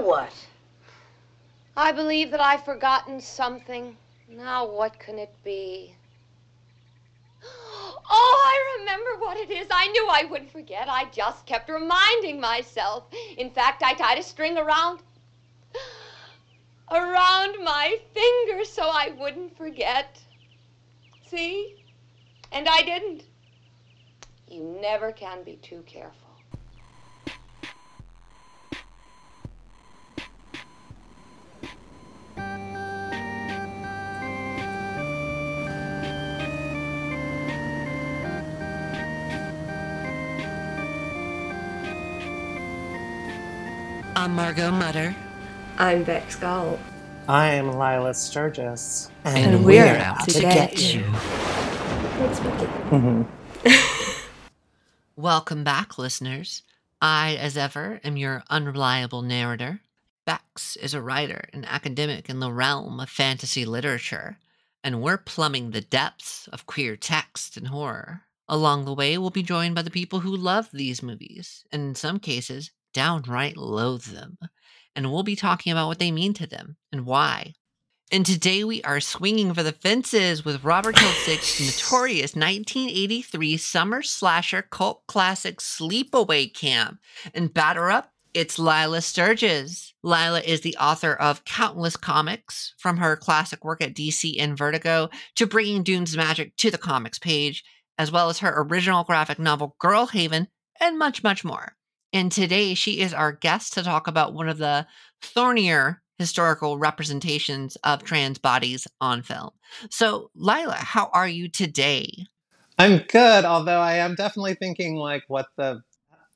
What? I believe that I've forgotten something. Now what can it be? Oh, I remember what it is. I knew I wouldn't forget. I just kept reminding myself. In fact, I tied a string around around my finger so I wouldn't forget. See? And I didn't. You never can be too careful. I'm Margot Mutter. I'm Bex Gall. I'm Lilah Sturges. And, And we're, we're out out to to get, get you. Let's begin. Mhm. Welcome back, listeners. I, as ever, am your unreliable narrator. Bex is a writer and academic in the realm of fantasy literature, and we're plumbing the depths of queer text and horror. Along the way, we'll be joined by the people who love these movies, and in some cases, downright loathe them. And we'll be talking about what they mean to them and why. And today we are swinging for the fences with Robert Hiltzik's notorious 1983 summer slasher cult classic Sleepaway Camp. And batter up, it's Lilah Sturges. Lilah is the author of countless comics, from her classic work at DC and Vertigo to bringing Dune's magic to the comics page, as well as her original graphic novel Girl Haven, and much, much more. And today she is our guest to talk about one of the thornier historical representations of trans bodies on film. So, Lilah, how are you today? I'm good, although I am definitely thinking like what the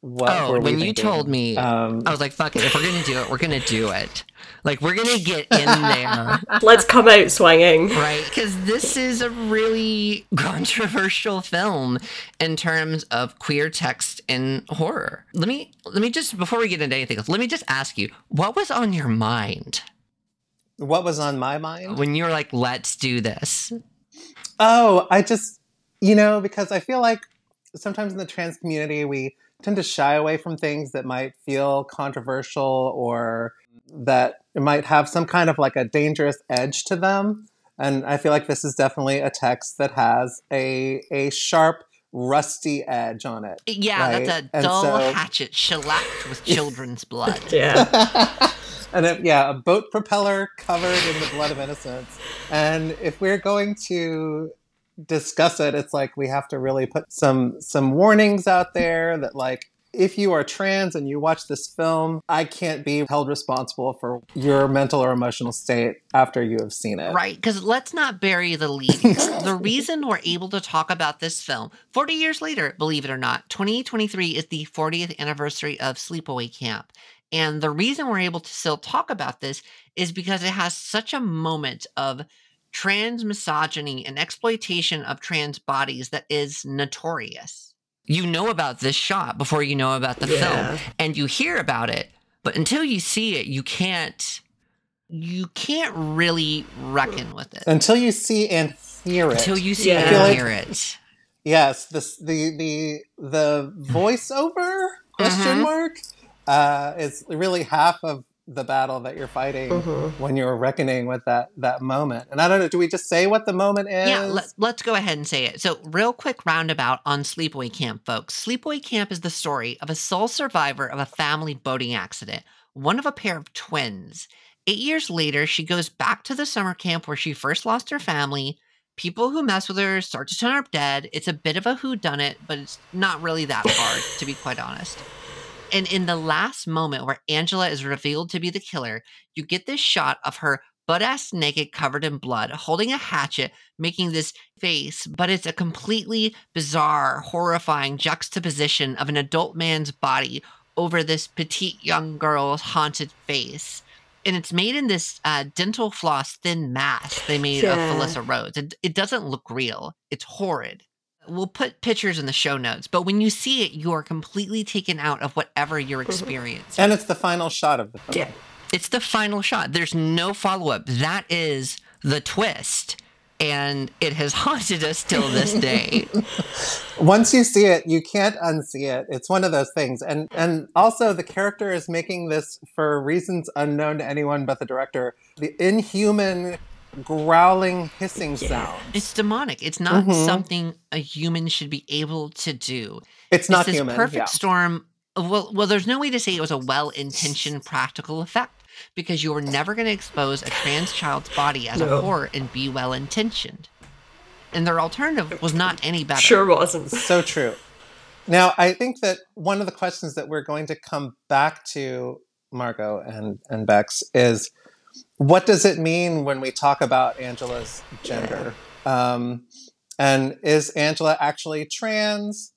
what oh, were we when you thinking? told me, um, I was like, fuck it. If we're going to do it, we're going to do it. Like, we're going to get in there. Let's come out swinging. right because this is a really controversial film in terms of queer text in horror let me let me just before we get into anything else let me just ask you what was on your mind what was on my mind? when you were like let's do this Oh, I just, you know, because I feel like sometimes in the trans community, we tend to shy away from things that might feel controversial or that might have some kind of like a dangerous edge to them. And I feel like this is definitely a text that has a, a sharp, rusty edge on it. yeah Right, that's a and dull so- hatchet shellacked with children's blood Yeah. and it, yeah, a boat propeller covered in the blood of innocence. And if we're going to discuss it, it's like we have to really put some some warnings out there that like if you are trans and you watch this film, I can't be held responsible for your mental or emotional state after you have seen it. Right, because let's not bury the lead. the reason we're able to talk about this film 40 years later, believe it or not, 2023 is the 40th anniversary of Sleepaway Camp. And the reason we're able to still talk about this is because it has such a moment of trans misogyny and exploitation of trans bodies that is notorious. You know about this shot before you know about the Yeah. film, and you hear about it, but until you see it, you can't you can't really reckon with it Until you see and hear it. until you see Yeah. it I feel and like- hear it. Yes, this the the the voiceover question Mhm. mark uh, is really half of the battle that you're fighting Mhm. when you're reckoning with that that moment. And I don't know, do we just say what the moment is? Yeah, let, let's go ahead and say it. So, real quick roundabout on Sleepaway Camp, folks. Sleepaway Camp is the story of a sole survivor of a family boating accident, one of a pair of twins. Eight years later, she goes back to the summer camp where she first lost her family. People who mess with her start to turn up dead. It's a bit of a whodunit, but it's not really that hard, to be quite honest. And in the last moment where Angela is revealed to be the killer, you get this shot of her butt ass naked, covered in blood, holding a hatchet, making this face, but it's a completely bizarre, horrifying juxtaposition of an adult man's body over this petite young girl's haunted face. And it's made in this uh, dental floss thin mask they made Yeah. of Felissa Rose. It, it doesn't look real. It's horrid. We'll put pictures in the show notes, but when you see it, you are completely taken out of whatever you're mm-hmm. experiencing. and it's the final shot of the film. Yeah. It's the final shot. There's no follow up. That is the twist. and it has haunted us till this day. Once you see it, you can't unsee it. It's one of those things. And and also the character is making this for reasons unknown to anyone but the director. The inhuman growling hissing sound. It's demonic. It's not Mhm. something a human should be able to do. It's not it's this human. perfect yeah. storm. Well, well, there's no way to say it was a well-intentioned practical effect because you were never going to expose a trans child's body as a No. horror and be well-intentioned. And their alternative was not any better. Sure wasn't. So true. Now, I think that one of the questions that we're going to come back to, Margot and, and Bex, is what does it mean when we talk about Angela's gender? Um, and is Angela actually trans?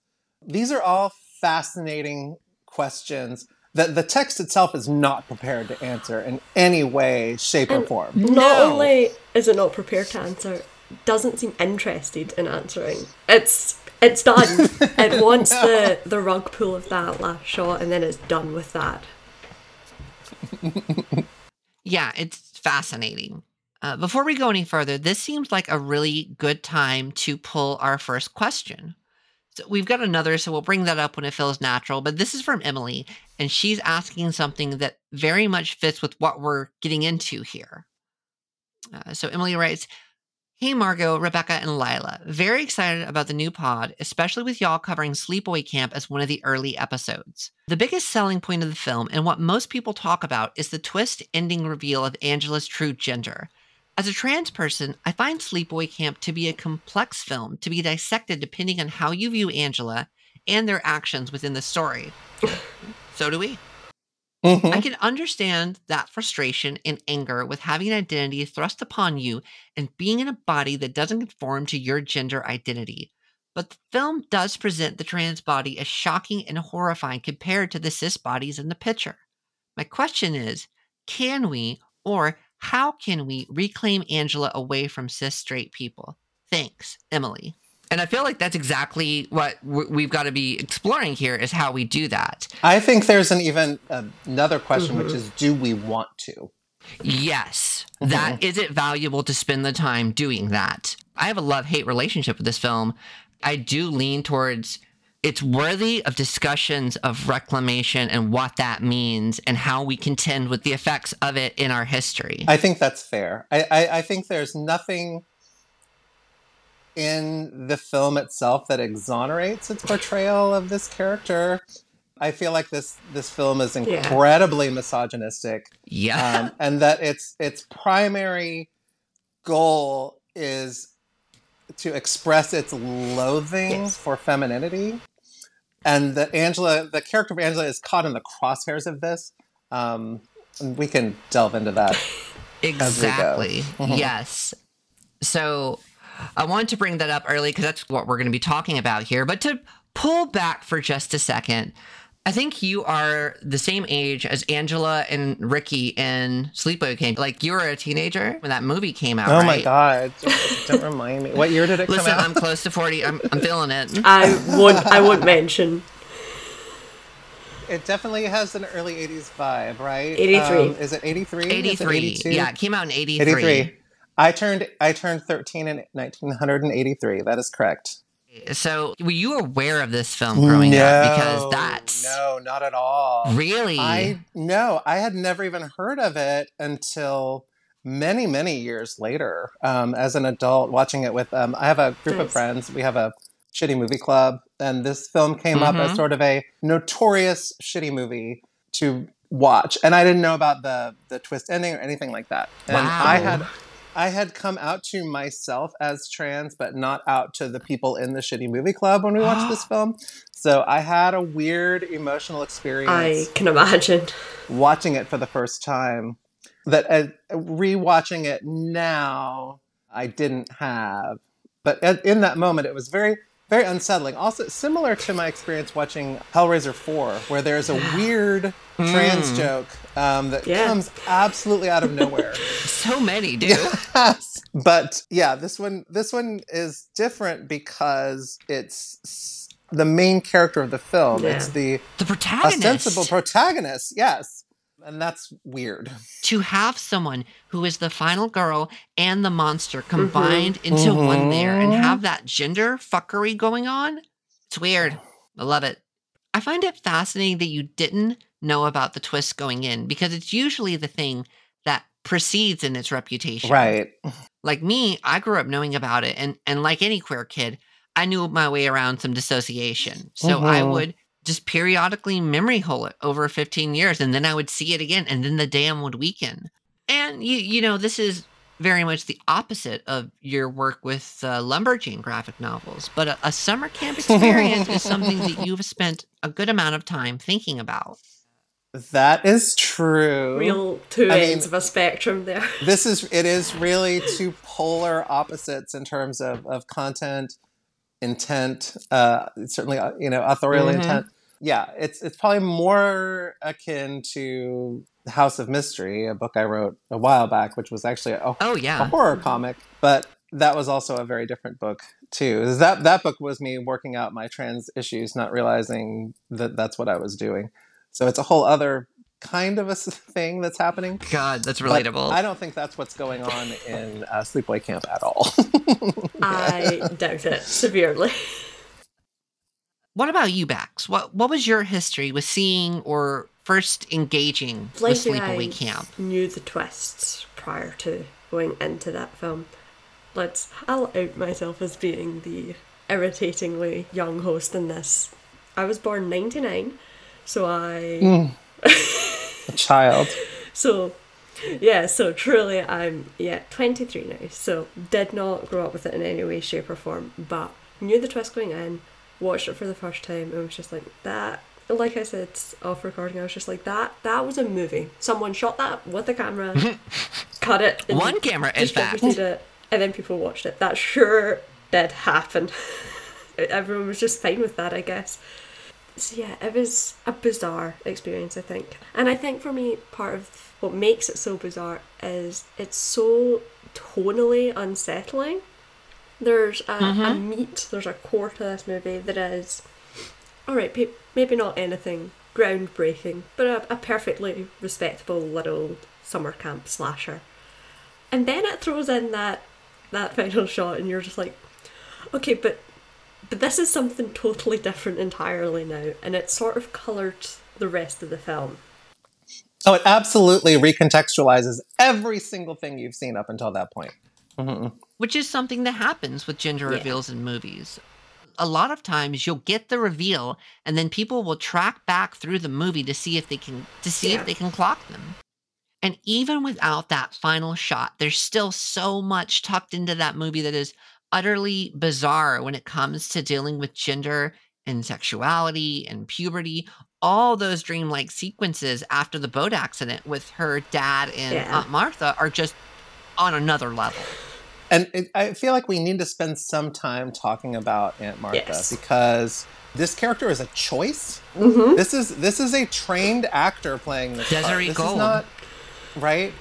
These are all fascinating questions that the text itself is not prepared to answer in any way, shape, or form. Not No. only is it not prepared to answer, doesn't seem interested in answering. It's it's done. it wants the the rug pull of that last shot, and then it's done with that. Yeah, it's fascinating. Uh, before we go any further, this seems like a really good time to pull our first question. So we've got another, so we'll bring that up when it feels natural. But this is from Emily, and she's asking something that very much fits with what we're getting into here. Uh, so Emily writes, Hey Margot, Rebecca, and Lilah. Very excited about the new pod, especially with y'all covering Sleepaway Camp as one of the early episodes. The biggest selling point of the film, and what most people talk about, is the twist ending reveal of Angela's true gender. As a trans person, I find Sleepaway Camp to be a complex film to be dissected depending on how you view Angela and their actions within the story. so do we. Mhm. I can understand that frustration and anger with having an identity thrust upon you and being in a body that doesn't conform to your gender identity. But the film does present the trans body as shocking and horrifying compared to the cis bodies in the picture. My question is can we, or how can we, reclaim Angela away from cis straight people? Thanks, Emily. And I feel like that's exactly what we've got to be exploring here is how we do that. I think there's an even another question, which is do we want to? Yes, Mhm. that is it valuable to spend the time doing that. I have a love hate relationship with this film. I do lean towards it's worthy of discussions of reclamation and what that means and how we contend with the effects of it in our history. I think that's fair. I, I, I think there's nothing in the film itself that exonerates its portrayal of this character. I feel like this this film is Yeah. incredibly misogynistic, yeah. um, and that its its primary goal is to express its loathing Yes. for femininity, and that Angela, the character of Angela, is caught in the crosshairs of this. Um, and we can delve into that. we go. Exactly. Mhm. Yes. So I wanted to bring that up early because that's what we're going to be talking about here. But to pull back for just a second, I think you are the same age as Angela and Ricky in Sleepaway Camp. Like you were a teenager when that movie came out. Oh my god! Don't, don't remind me. What year did it Listen, come out? I'm close to 40. I'm, I'm feeling it. I won't. I won't mention. It definitely has an early '80s vibe, right? 83. Um, is it '83? 83. Yeah, it came out in 83. 83. I turned I turned 13 in 1983. That is correct. So were you aware of this film growing up? Because that's no, not at all. really. I no, I had never even heard of it until many many years later. Um, as an adult, watching it with um, I have a group of friends. We have a shitty movie club, and this film came up as Mhm. sort of a notorious shitty movie to watch. And I didn't know about the the twist ending or anything like that. And I had I had come out to myself as trans, but not out to the people in the shitty movie club when we watched this film. So I had a weird emotional experience I can imagine. watching it for the first time that uh, rewatching it now I didn't have. But at, in that moment, it was very, very unsettling. Also, similar to my experience watching Hellraiser 4, where there's a weird trans Mm. joke um, that Yeah. comes absolutely out of nowhere. so many do. Yes. But yeah, this one this one is different because it's the main character of the film. Yeah. It's the The protagonist. ostensible protagonist. Yes. And that's weird. To have someone who is the final girl and the monster combined into one there and Mhm. have that gender fuckery going on, it's weird. I love it. I find it fascinating that you didn't know about the twist going in because it's usually the thing that precedes in its reputation. Right. Like me, I grew up knowing about it, and and like any queer kid, I knew my way around some dissociation. So I Mhm. would just periodically memory hole it over 15 years, and then I would see it again, and then the dam would weaken. And you you know this is very much the opposite of your work with uh, lumberjane graphic novels, but a, a summer camp experience is something that you've spent a good amount of time thinking about. That is true. Real two I mean- ends of a spectrum there. this is it is really two polar opposites in terms of, of content intent uh certainly uh, you know authorial Mhm. intent yeah it's it's probably more akin to house of mystery a book i wrote a while back which was actually a, Oh yeah a yeah, horror comic but that was also a very different book too that that book was me working out my trans issues not realizing that that's what i was doing so it's a whole other kind of a thing that's happening God, that's but relatable. I don't think that's what's going on in uh, Sleepaway Camp at all. I doubt it severely. What about you, Bex? What what was your history with seeing or first engaging with Like Sleepaway I Camp? knew the twists prior to going into that film. Let's I'll out myself as being the irritatingly young host in this. I was born ninety nine, so I mm. a child. so yeah, so truly I'm yeah, twenty three now. So did not grow up with it in any way, shape or form, but knew the twist going in, watched it for the first time and was just like that like I said off recording, I was just like that that was a movie. Someone shot that with a camera, cut it, One camera, in fact. distributed it, and then people watched it. That sure did happen. Everyone was just fine with that, I guess. So yeah, it was a bizarre experience, I think. And I think for me, part of what makes it so bizarre is it's so tonally unsettling. There's a, a mm-hmm. meat, there's a core to this movie that is, alright, maybe not anything groundbreaking, but a, a perfectly respectable little summer camp slasher. And then it throws in that that final shot, and you're just like, okay, but but this is something totally different entirely now, and it sort of coloured the rest of the film. Oh, it absolutely recontextualizes every single thing you've seen up until that point. Mhm. Which is something that happens with gender Yeah. reveals in movies. A lot of times you'll get the reveal and then people will track back through the movie to see if they can to see Yeah. if they can clock them. And even without that final shot, there's still so much tucked into that movie that is utterly bizarre when it comes to dealing with gender and sexuality and puberty. All those dreamlike sequences after the boat accident with her dad and Yeah. Aunt Martha are just on another level. And it, I feel like we need to spend some time talking about Aunt Martha Yes. because this character is a choice. Mm-hmm. This is this is a trained actor playing this part. This Gold. is not right.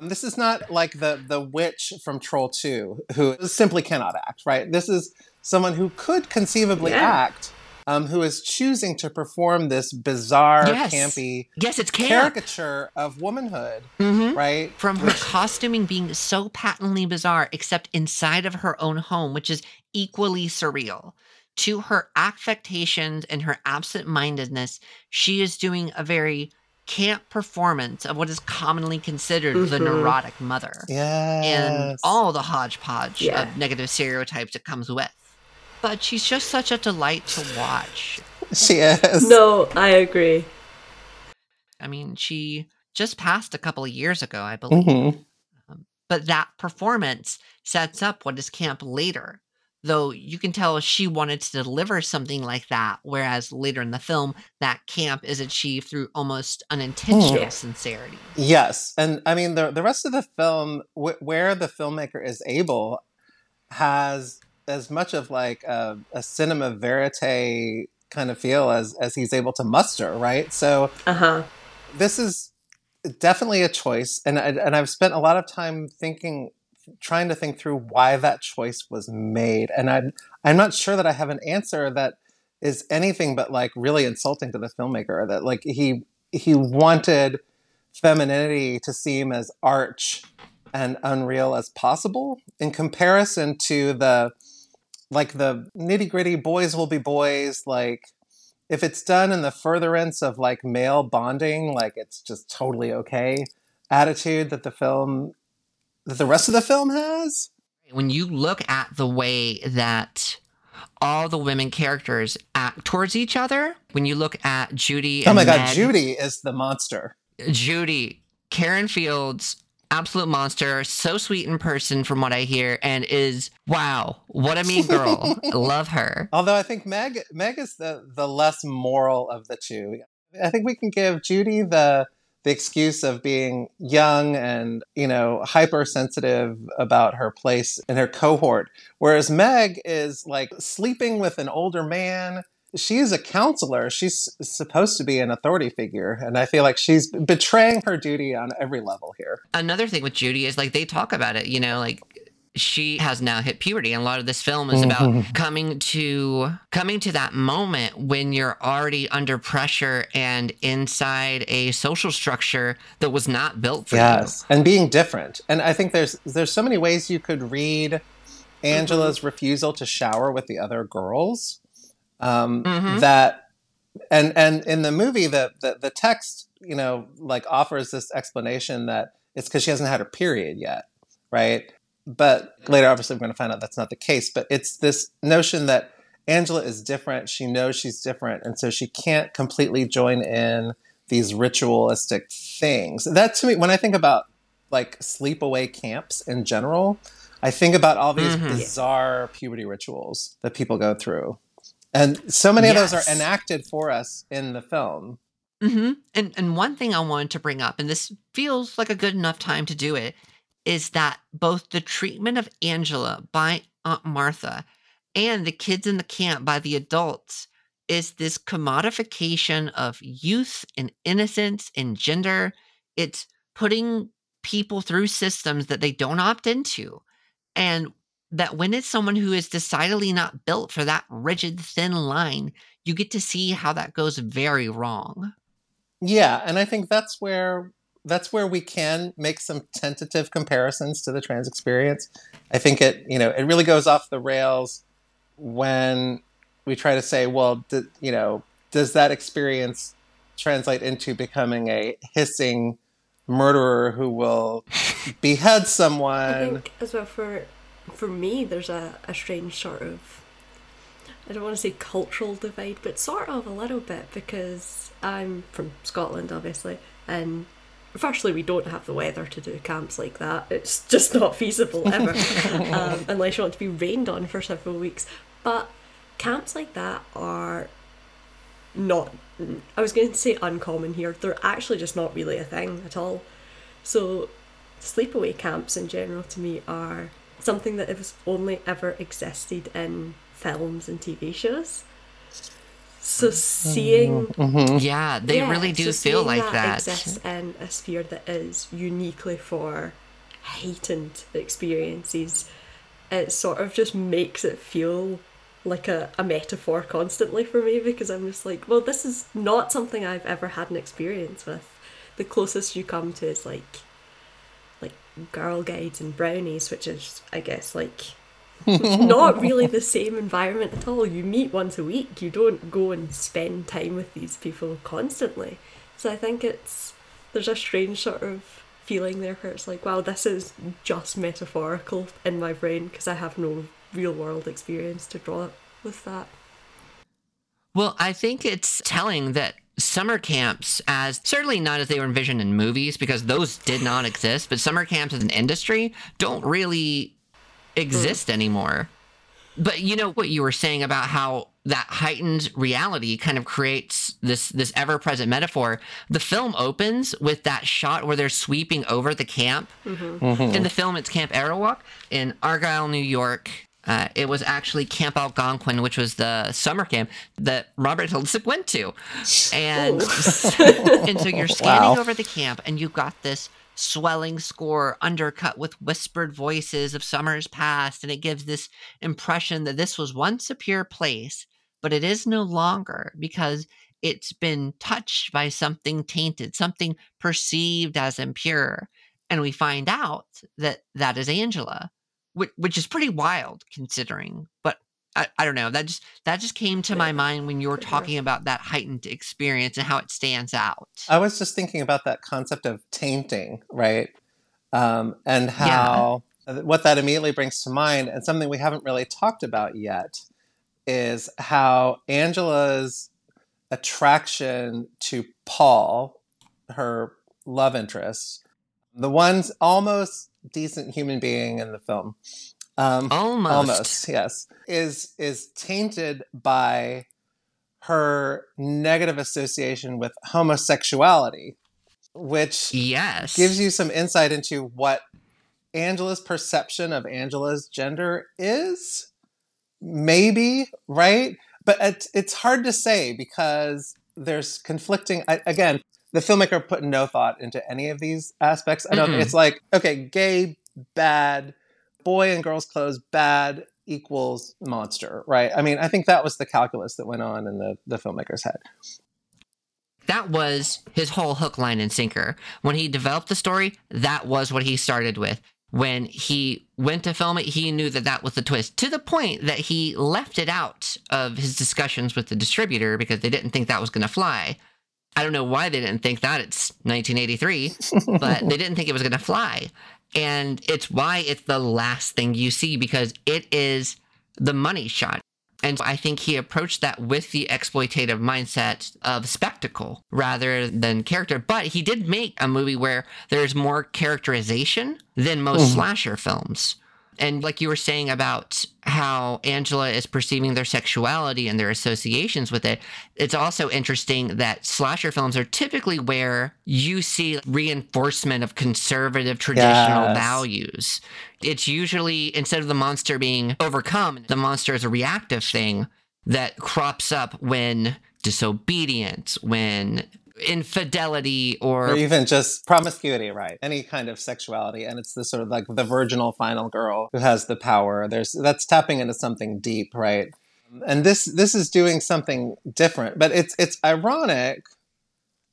This is not like the the witch from Troll Two who simply cannot act. Right. This is someone who could conceivably Yeah. act, um, who is choosing to perform this bizarre, Yes. campy Yes, it's camp. caricature of womanhood. Mhm. Right. From her costuming being so patently bizarre, except inside of her own home, which is equally surreal, to her affectations and her absent mindedness, she is doing a very camp performance of what is commonly considered the Mhm. neurotic mother Yes. and all the hodgepodge Yeah. of negative stereotypes it comes with. But she's just such a delight to watch. she is. No, I agree. I mean, she just passed a couple of years ago, I believe. Mhm. but that performance sets up what is camp later. Though you can tell she wanted to deliver something like that, whereas later in the film, that camp is achieved through almost unintentional Yeah. sincerity. Yes, and I mean the the rest of the film, wh- where the filmmaker is able, has as much of like a, a cinema verite kind of feel as as he's able to muster, right? So Uh huh. this is definitely a choice, and I, and I've spent a lot of time thinking, trying to think through why that choice was made, and I'm I'm not sure that I have an answer that is anything but like really insulting to the filmmaker. That like he he wanted femininity to seem as arch and unreal as possible in comparison to the like the nitty gritty boys will be boys like if it's done in the furtherance of like male bonding like it's just totally okay attitude that the film that the rest of the film has when you look at the way that all the women characters act towards each other, when you look at Judy, oh my god, Judy is the monster. Judy, Karen Fields, absolute monster, so sweet in person from what I hear, and is wow, what a mean girl. Love her. Although I think Meg Meg is the the less moral of the two. I think we can give Judy the the excuse of being young and you know hypersensitive about her place in her cohort. Whereas meg is like sleeping with an older man. She's a counselor. She's supposed to be an authority figure and i feel like she's betraying her duty on every level here. Another thing with judy is like they talk about it you know like she has now hit puberty and a lot of this film is about Mhm. coming to coming to that moment when you're already under pressure and inside a social structure that was not built for yes and being different and i think there's there's so many ways you could read angela's refusal to shower with the other girls um, Mhm. that and and in the movie the, the the text you know like offers this explanation that it's because she hasn't had her period yet right but later obviously we're going to find out that's not the case but it's this notion that angela is different. She knows she's different and so she can't completely join in these ritualistic things. That to me when i think about like sleepaway camps in general i think about all these Mhm. bizarre puberty rituals that people go through. And so many of those are enacted for us in the film. Hmm And and one thing I wanted to bring up, and this feels like a good enough time to do it, is that both the treatment of Angela by Aunt Martha and the kids in the camp by the adults is this commodification of youth and innocence and gender. It's putting people through systems that they don't opt into. And that when it's someone who is decidedly not built for that rigid, thin line, you get to see how that goes very wrong. Yeah, and I think that's where that's where we can make some tentative comparisons to the trans experience. I think it, you know, it really goes off the rails when we try to say, well, d- you know, does that experience translate into becoming a hissing murderer who will behead someone? I think as well for for me, there's a, a strange sort of I don't want to say cultural divide, but sort of a little bit because I'm from Scotland, obviously, and firstly, we don't have the weather to do camps like that. It's just not feasible ever, um, unless you want to be rained on for several weeks. But camps like that are not. I was going to say uncommon here. They're actually just not really a thing at all. So, sleepaway camps in general to me are something that has only ever existed in films and TV shows. So seeing Mhm. Yeah, they yeah, really do so feel seeing like that. exists in a sphere that is uniquely for heightened experiences. It sort of just makes it feel like a, a metaphor constantly for me because I'm just like, well, this is not something I've ever had an experience with. The closest you come to is like like girl guides and brownies, which is I guess like not really the same environment at all. You meet once a week. You don't go and spend time with these people constantly. So I think it's there's a strange sort of feeling there where it's like, wow, this is just metaphorical in my brain because I have no real world experience to draw with that. Well, I think it's telling that summer camps, as certainly not as they were envisioned in movies, because those did not exist, but summer camps as an industry don't really exist hmm. anymore. But you know what you were saying about how that heightened reality kind of creates this this ever present metaphor. The film opens with that shot where they're sweeping over the camp. Mm-hmm. Mm-hmm. In the film, it's Camp Arawak in Argyle, New York. Uh, it was actually Camp Algonquin, which was the summer camp that Robert Hiltzik went to. And, and so you're scanning Wow. over the camp, and you've got this swelling score undercut with whispered voices of summers past, and it gives this impression that this was once a pure place, but it is no longer because it's been touched by something tainted, something perceived as impure. And we find out that that is Angela, which, which is pretty wild considering. But I, I don't know. That just that just came to my mind when you were talking about that heightened experience and how it stands out. I was just thinking about that concept of tainting, right? Um, and how yeah. what that immediately brings to mind, and something we haven't really talked about yet, is how Angela's attraction to Paul, her love interest, the one's almost decent human being in the film, um, almost. Almost, yes. Is is tainted by her negative association with homosexuality, which yes gives you some insight into what Angela's perception of Angela's gender is. Maybe right, but it, it's hard to say because there's conflicting. I, again, the filmmaker put no thought into any of these aspects. I don't. Mm-mm. It's like okay, gay, bad boy and girls' clothes bad equals monster, right? I mean, I think that was the calculus that went on in the, the filmmaker's head. That was his whole hook, line, and sinker. When he developed the story, that was what he started with. When he went to film it, he knew that that was the twist to the point that he left it out of his discussions with the distributor because they didn't think that was going to fly. I don't know why they didn't think that. It's 1983, but they didn't think it was going to fly. And it's why it's the last thing you see because it is the money shot. And I think he approached that with the exploitative mindset of spectacle rather than character. But he did make a movie where there's more characterization than most mm-hmm. slasher films. And like you were saying about how Angela is perceiving their sexuality and their associations with it, it's also interesting that slasher films are typically where you see reinforcement of conservative traditional yes. values. It's usually instead of the monster being overcome, the monster is a reactive thing that crops up when disobedience, when infidelity or, or even just promiscuity, right? Any kind of sexuality, and it's the sort of like the virginal final girl who has the power. There's that's tapping into something deep, right? And this this is doing something different, but it's it's ironic.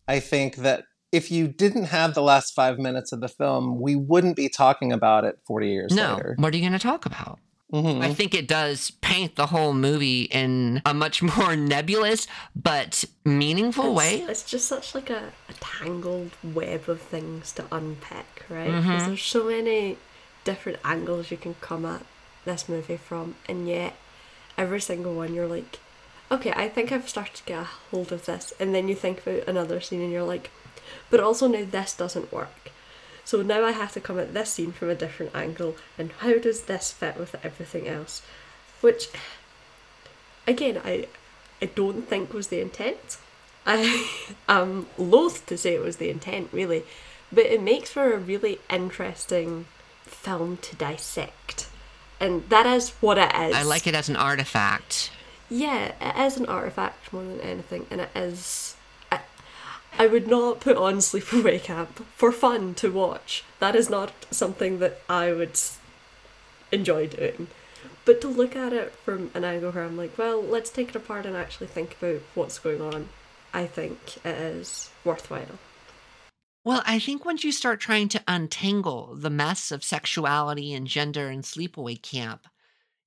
I think that if you didn't have the last five minutes of the film, we wouldn't be talking about it 40 years no. later. What are you going to talk about? Mm-hmm. I think it does paint the whole movie in a much more nebulous but meaningful it's, way. It's just such like a, a tangled web of things to unpick, right? Because mm-hmm. there's so many different angles you can come at this movie from, and yet every single one you're like, okay, I think I've started to get a hold of this, and then you think about another scene and you're like, but also now this doesn't work so now I have to come at this scene from a different angle, and how does this fit with everything else? Which, again, I, I don't think was the intent. I am loath to say it was the intent, really, but it makes for a really interesting film to dissect. And that is what it is. I like it as an artifact. Yeah, it is an artifact more than anything, and it is I would not put on Sleepaway Camp for fun to watch. That is not something that I would enjoy doing. But to look at it from an angle where I'm like, well, let's take it apart and actually think about what's going on, I think it is worthwhile. Well, I think once you start trying to untangle the mess of sexuality and gender in Sleepaway Camp,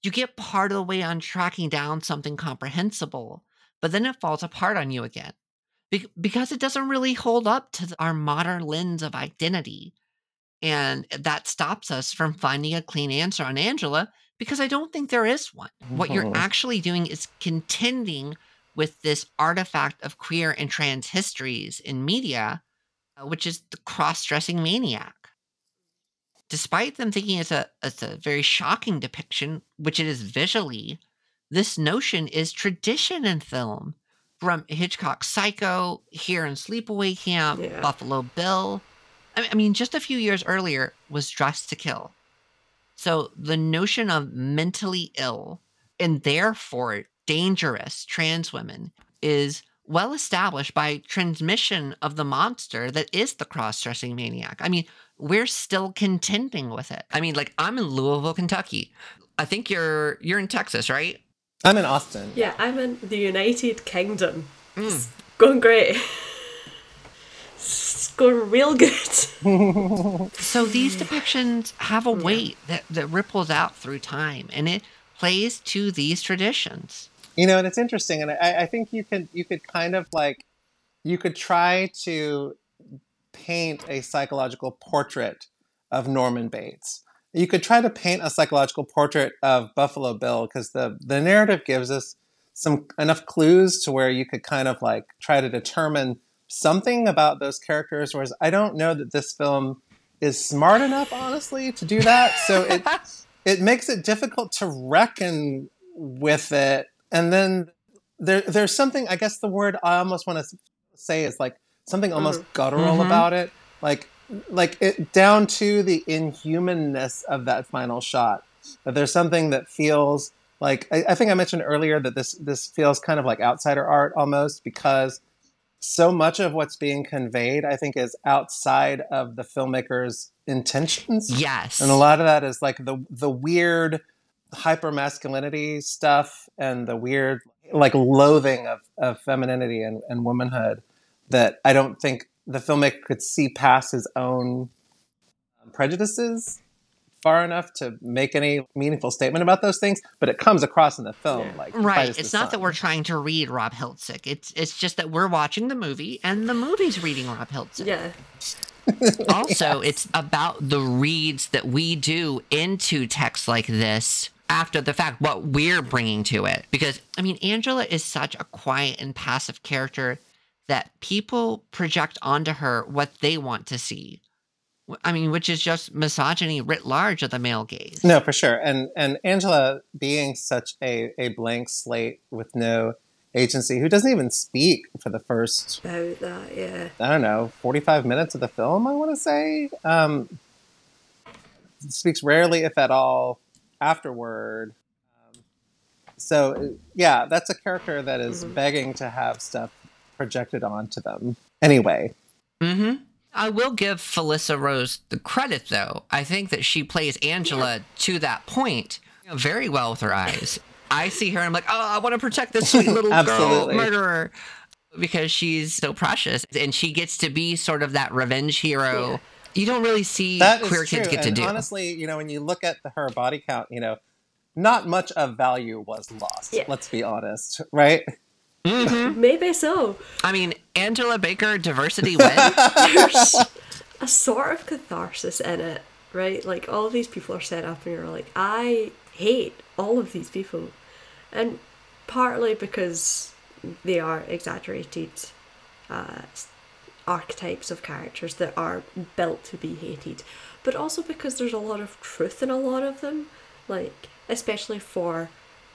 you get part of the way on tracking down something comprehensible, but then it falls apart on you again be- because it doesn't really hold up to our modern lens of identity. And that stops us from finding a clean answer on Angela because I don't think there is one. What you're actually doing is contending with this artifact of queer and trans histories in media, uh, which is the cross dressing maniac. Despite them thinking it's a, it's a very shocking depiction, which it is visually, this notion is tradition in film from Hitchcock's Psycho, here in Sleepaway Camp, yeah. Buffalo Bill. I mean, just a few years earlier was Dressed to Kill. So the notion of mentally ill and therefore dangerous trans women is well established by transmission of the monster that is the cross-dressing maniac. I mean, we're still contending with it. I mean, like I'm in Louisville, Kentucky. I think you're you're in Texas, right? I'm in Austin. Yeah, I'm in the United Kingdom. Mm. going great. It's going real good. So these depictions have a weight that, that ripples out through time and it plays to these traditions. You know, and it's interesting, and I, I think you could you could kind of like you could try to paint a psychological portrait of Norman Bates. You could try to paint a psychological portrait of Buffalo Bill because the the narrative gives us some enough clues to where you could kind of like try to determine something about those characters. Whereas I don't know that this film is smart enough, honestly, to do that. So it it makes it difficult to reckon with it. And then there there's something. I guess the word I almost want to say is like something almost guttural Mhm. about it, like like it down to the inhumanness of that final shot. That there's something that feels like I, I think I mentioned earlier that this this feels kind of like outsider art almost because so much of what's being conveyed, I think, is outside of the filmmaker's intentions. Yes. And a lot of that is like the the weird hyper masculinity stuff and the weird like loathing of, of femininity and, and womanhood that I don't think the filmmaker could see past his own um, prejudices far enough to make any meaningful statement about those things, but it comes across in the film Yeah. like Right. It's the not that we're trying to read Rob Hiltzik. It's it's just that we're watching the movie and the movie's reading Rob Hiltzik. yeah. Also, it's about the reads that we do into text like this after the fact, what we're bringing to it. Because, I mean, Angela is such a quiet and passive character that people project onto her what they want to see. I mean, which is just misogyny writ large of the male gaze. No, for sure. And and Angela being such a, a blank slate with no agency, who doesn't even speak for the first, About that, yeah. I don't know, 45 minutes of the film, I want to say. Um, speaks rarely, if at all, afterward. Um, so, yeah, that's a character that is Mhm. begging to have stuff projected onto them. Anyway, hmm I will give Felissa Rose the credit, though. I think that she plays Angela to that point very well with her eyes. I see her and I'm like, oh, I want to protect this sweet little girl murderer because she's so precious and she gets to be sort of that revenge hero. Yeah. You don't really see that is queer true. kids get to and do. honestly, you know, when you look at the, her body count, you know, not much of value was lost. Yeah. Let's be honest, right? Mhm. Maybe so. I mean, Angela Baker, diversity win. There's a sort of catharsis in it, right? Like all these people are set up and you're like, I hate all of these people. And partly because they are exaggerated uh, archetypes of characters that are built to be hated, but also because there's a lot of truth in a lot of them, like especially for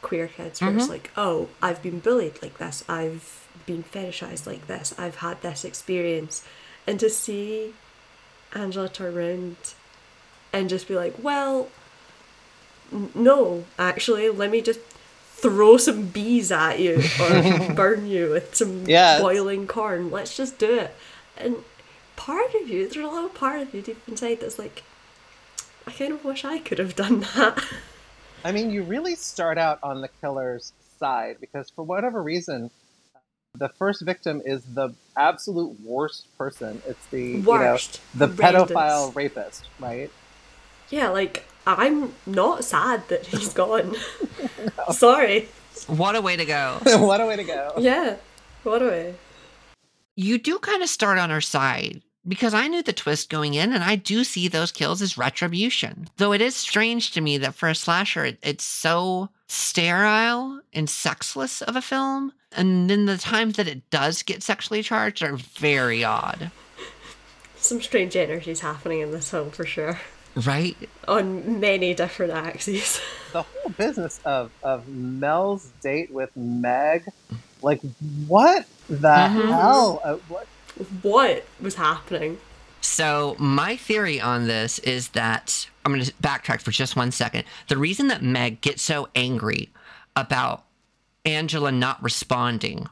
queer kids, where it's mm-hmm. like, oh, I've been bullied like this, I've been fetishized like this, I've had this experience, and to see Angela turn around and just be like, well, n- no, actually, let me just throw some bees at you or burn you with some Yes. boiling corn. Let's just do it. And part of you, there's a little part of you deep inside that's like, I kind of wish I could have done that. I mean, you really start out on the killer's side because for whatever reason, the first victim is the absolute worst person. It's the Worst. you know, the Horrendous. pedophile rapist, right? yeah, like, I'm not sad that he's gone. Sorry. what a way to go. what a way to go. Yeah. What a way. you do kind of start on her side because I knew the twist going in, and I do see those kills as retribution. Though it is strange to me that for a slasher, it, it's so sterile and sexless of a film, and then the times that it does get sexually charged are very odd, Some strange energies happening in this film for sure. right? On many different axes. The whole business of of Mel's date with Meg, like what the Mhm. hell? Uh, what? What was happening? So, my theory on this is that I'm going to backtrack for just one second. The reason that Meg gets so angry about Angela not responding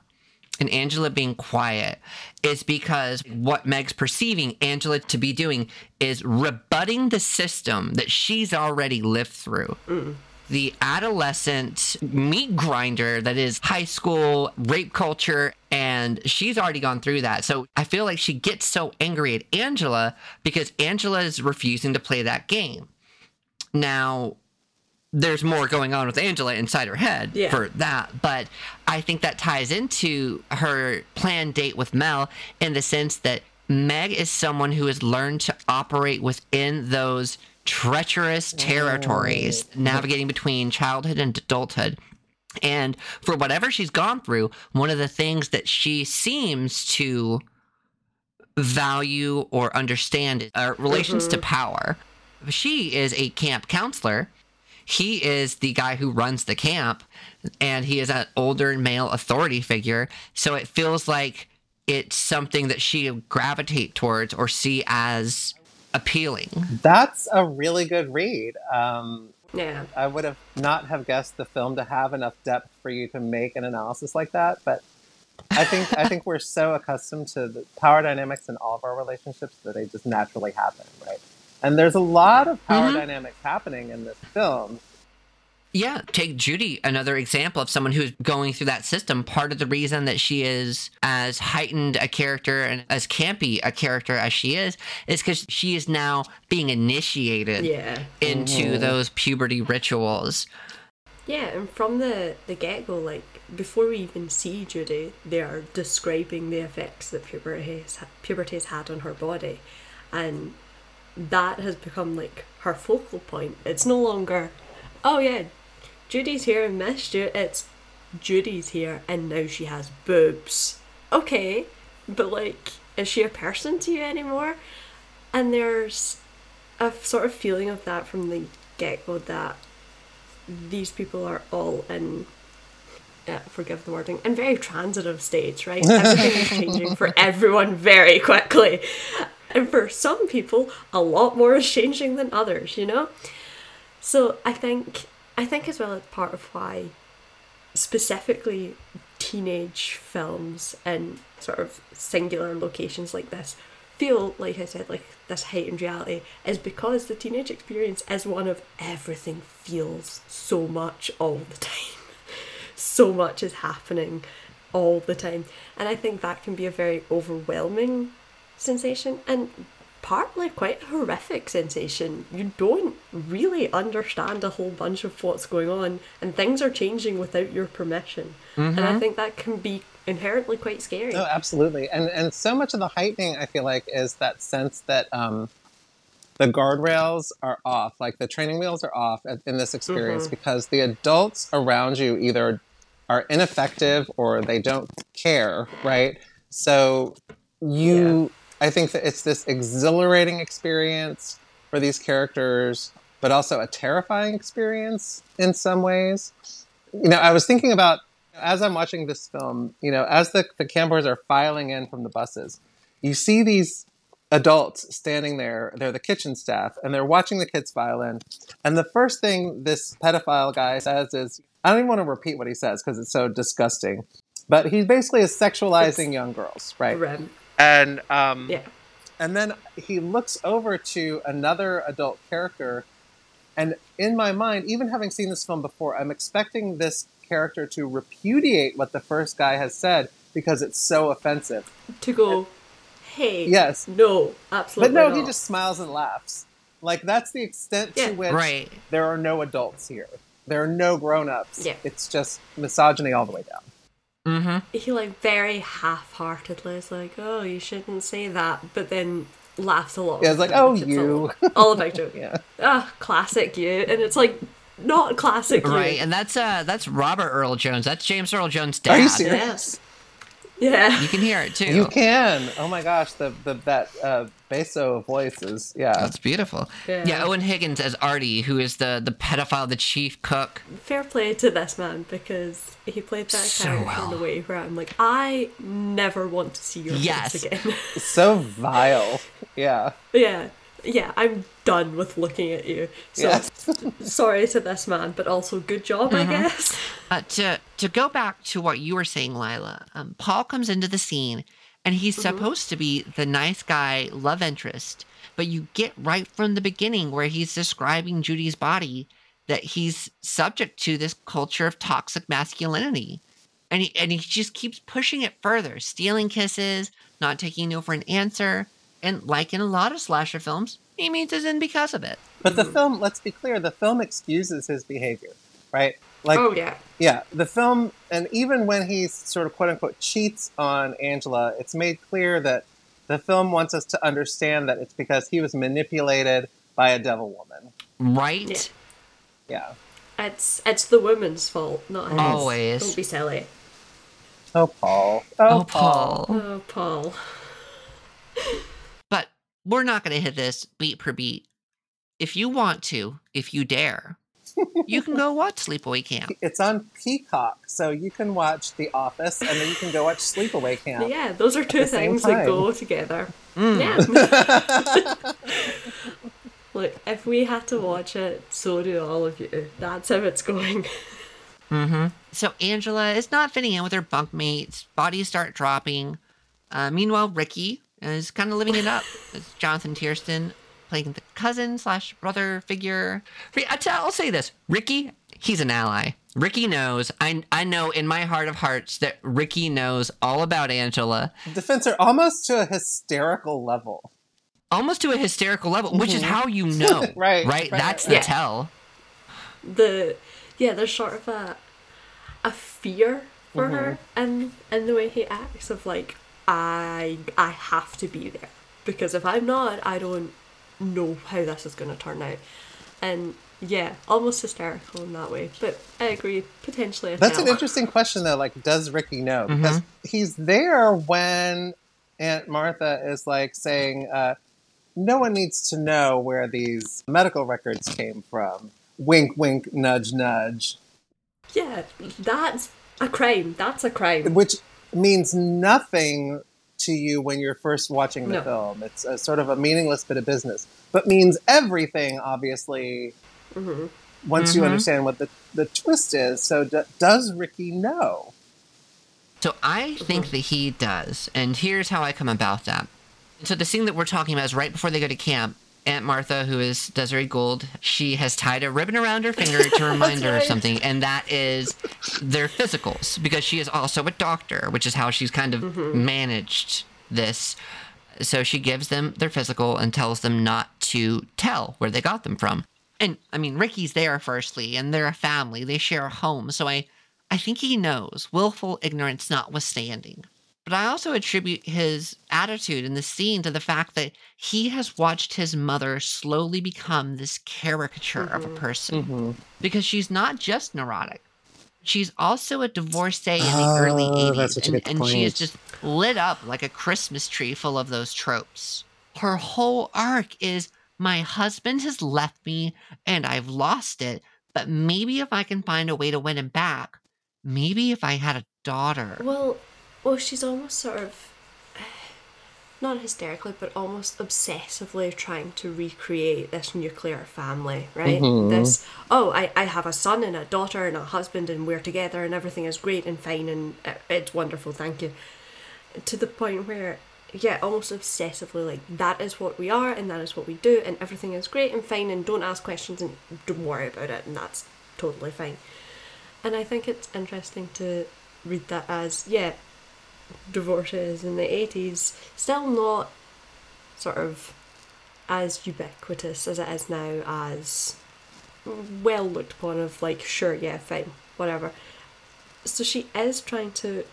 and Angela being quiet is because what Meg's perceiving Angela to be doing is rebutting the system that she's already lived through. Mm. The adolescent meat grinder that is high school rape culture and she's already gone through that so i feel like she gets so angry at angela because angela is refusing to play that game now there's more going on with angela inside her head Yeah. for that but i think that ties into her planned date with mel in the sense that meg is someone who has learned to operate within those treacherous territories navigating between childhood and adulthood. And for whatever she's gone through one of the things that she seems to value or understand are uh, relations to mm-hmm. power. She is a camp counselor. He is the guy who runs the camp and he is an older male authority figure. So it feels like it's something that she gravitate towards or see as appealing That's a really good read. Um, Yeah. I would have not have guessed the film to have enough depth for you to make an analysis like that, but I think I think we're so accustomed to the power dynamics in all of our relationships that they just naturally happen, right? And there's a lot of power Mhm. dynamics happening in this film. Yeah, take Judy, another example of someone who's going through that system. Part of the reason that she is as heightened a character and as campy a character as she is, is because she is now being initiated Yeah. into Mhm. those puberty rituals. Yeah, and from the, the get go, like before we even see Judy, they are describing the effects that puberty has, puberty has had on her body, and that has become like her focal point. It's no longer, oh yeah, Judy's here and missed you. It's Judy's here and now she has boobs. Okay, but like, is she a person to you anymore? And there's a sort of feeling of that from the get go that these people are all in uh, forgive the wording in very transitive states right everything is changing for everyone very quickly and for some people a lot more is changing than others you know so i think i think as well as part of why specifically teenage films in sort of singular locations like this feel like I said like this heightened reality is because the teenage experience is one of everything feels so much all the time. so much is happening all the time. And I think that can be a very overwhelming sensation and partly quite a horrific sensation. You don't really understand a whole bunch of what's going on and things are changing without your permission. And I think that can be inherently quite scary. No, absolutely. And and so much of the heightening I feel like is that sense that um the guardrails are off, like the training wheels are off at- in this experience because the adults around you either are ineffective or they don't care, right? So you I think that it's this exhilarating experience for these characters, but also a terrifying experience in some ways. You know, I was thinking about as I'm watching this film, you know, as the, the campers are filing in from the buses, you see these adults standing there. They're the kitchen staff, and they're watching the kids file in. And the first thing this pedophile guy says is, I don't even want to repeat what he says because it's so disgusting. But he basically is sexualizing It's young girls, right? Grim. And um, Yeah. and then he looks over to another adult character, and in my mind, even having seen this film before, I'm expecting this character to repudiate what the first guy has said because it's so offensive. To go, hey. Yes. No, absolutely. But no, not. he just smiles and laughs. Like that's the extent Yeah. to which Right. there are no adults here. There are no grown-ups. Yeah. It's just misogyny all the way down. Mm-hmm. he like very half-heartedly is like, oh, you shouldn't say that, but then laughs a lot. Yeah, it's like, oh, you. all about you. Yeah. Ah, classic you, and it's like not classic you. Right, and that's uh that's Robert Earl Jones. That's James Earl Jones' dad. Are you serious? Yeah. You can hear it too. You can. Oh my gosh, the, the that uh basso voice is yeah. That's beautiful. Yeah. Yeah. Owen Higgins as Artie, who is the the pedophile, the chief cook. Fair play to this man because he played that So character well. in a way where I'm like, I never want to see your Yes. face again. so vile. Yeah. yeah. Yeah, I'm done with looking at you. So Yes. sorry to this man, but also good job, I guess. Uh, to to go back to what you were saying, Lilah, um, Paul comes into the scene, and he's supposed to be the nice guy, love interest. But you get right from the beginning where he's describing Judy's body, that he's subject to this culture of toxic masculinity. And he, and he just keeps pushing it further, stealing kisses, not taking no for an answer. And like in a lot of slasher films, he means his end because of it. But the hmm. film, let's be clear, the film excuses his behavior, right? Like, oh yeah. yeah, the film, and even when he sort of quote unquote cheats on Angela, it's made clear that the film wants us to understand that it's because he was manipulated by a devil woman. Right? Yeah. It's it's the woman's fault, not his. Always. Don't be silly. Oh, Paul. Oh, oh Paul. Oh, Paul. But we're not going to hit this beat per beat. If you want to, if you dare, you can go watch Sleepaway Camp. It's on Peacock, so you can watch The Office and then you can go watch Sleepaway Camp. Yeah, those are two things that go together. Mm. Yeah. Look, if we had to watch it, so do all of you. That's how it's going. hmm So Angela is not fitting in with her bunkmates. Bodies start dropping. Uh, meanwhile, Ricky is kind of living it up. It's Jonathan Tiersten playing the cousin slash brother figure. I tell- I'll say this: Ricky, he's an ally. Ricky knows. I I know in my heart of hearts that Ricky knows all about Angela, Defense are almost to a hysterical level. almost to a hysterical level, which is how you know, Mm-hmm. Right, Right. right, That's right. the Yeah. tell. The yeah, there's sort of a a fear for her and and the way he acts of like I I have to be there because if I'm not, I don't know how this is going to turn out. And yeah, almost hysterical in that way. But I agree, potentially a That's an interesting question, though. Like, does Ricky know? Because he's there when Aunt Martha is like saying, uh, "No one needs to know where these medical records came from." Wink, wink, nudge, nudge. Yeah, that's a crime. That's a crime. Which means nothing to you when you're first watching the No. film. It's a sort of a meaningless bit of business, but means everything, obviously, hmm once you Mhm. understand what the, the twist is. So, d- does Ricky know? So I think that he does, and here's how I come about that. So the scene that we're talking about is right before they go to camp. Aunt Martha, who is Desiree Gould, she has tied a ribbon around her finger to remind her of something, and that is their physicals, because she is also a doctor, which is how she's kind of mm-hmm. managed this. So she gives them their physical and tells them not to tell where they got them from. And I mean, Ricky's there firstly, and they're a family. They share a home. So I, I think he knows, willful ignorance notwithstanding. But I also attribute his attitude in the scene to the fact that he has watched his mother slowly become this caricature of a person. Mm-hmm. Because she's not just neurotic. She's also a divorcee in the Oh, early 80s. that's such a and, and she is just lit up like a Christmas tree full of those tropes. Her whole arc is my husband has left me and I've lost it, but maybe if I can find a way to win him back, maybe if I had a daughter. Well, well, she's almost sort of not hysterically, but almost obsessively trying to recreate this nuclear family, right? Mhm. This oh, I, I have a son and a daughter and a husband and we're together and everything is great and fine and it's wonderful, thank you. To the point where yeah, almost obsessively like that is what we are and that is what we do and everything is great and fine and don't ask questions and don't worry about it and that's totally fine. And I think it's interesting to read that as, yeah, divorces in the 80s, still not sort of as ubiquitous as it is now, as well looked upon of like, sure, yeah, fine, whatever. So she is trying to,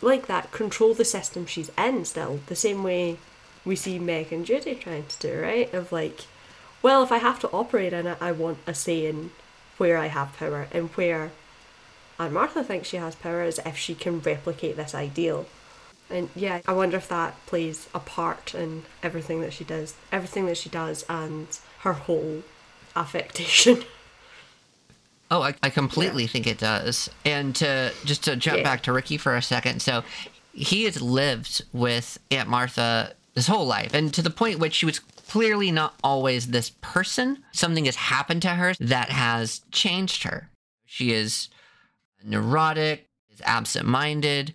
like that, control the system she's in still, the same way we see Meg and Judy trying to do, right? Of like, well, if I have to operate in it, I want a say in where I have power and where and Martha thinks she has power is if she can replicate this ideal. And yeah, I wonder if that plays a part in everything that she does, everything that she does, and her whole affectation. Oh, I, I completely think it does. And to just to jump Yeah. back to Ricky for a second, so he has lived with Aunt Martha his whole life, and to the point which she was clearly not always this person. Something has happened to her that has changed her. She is neurotic, is absent-minded.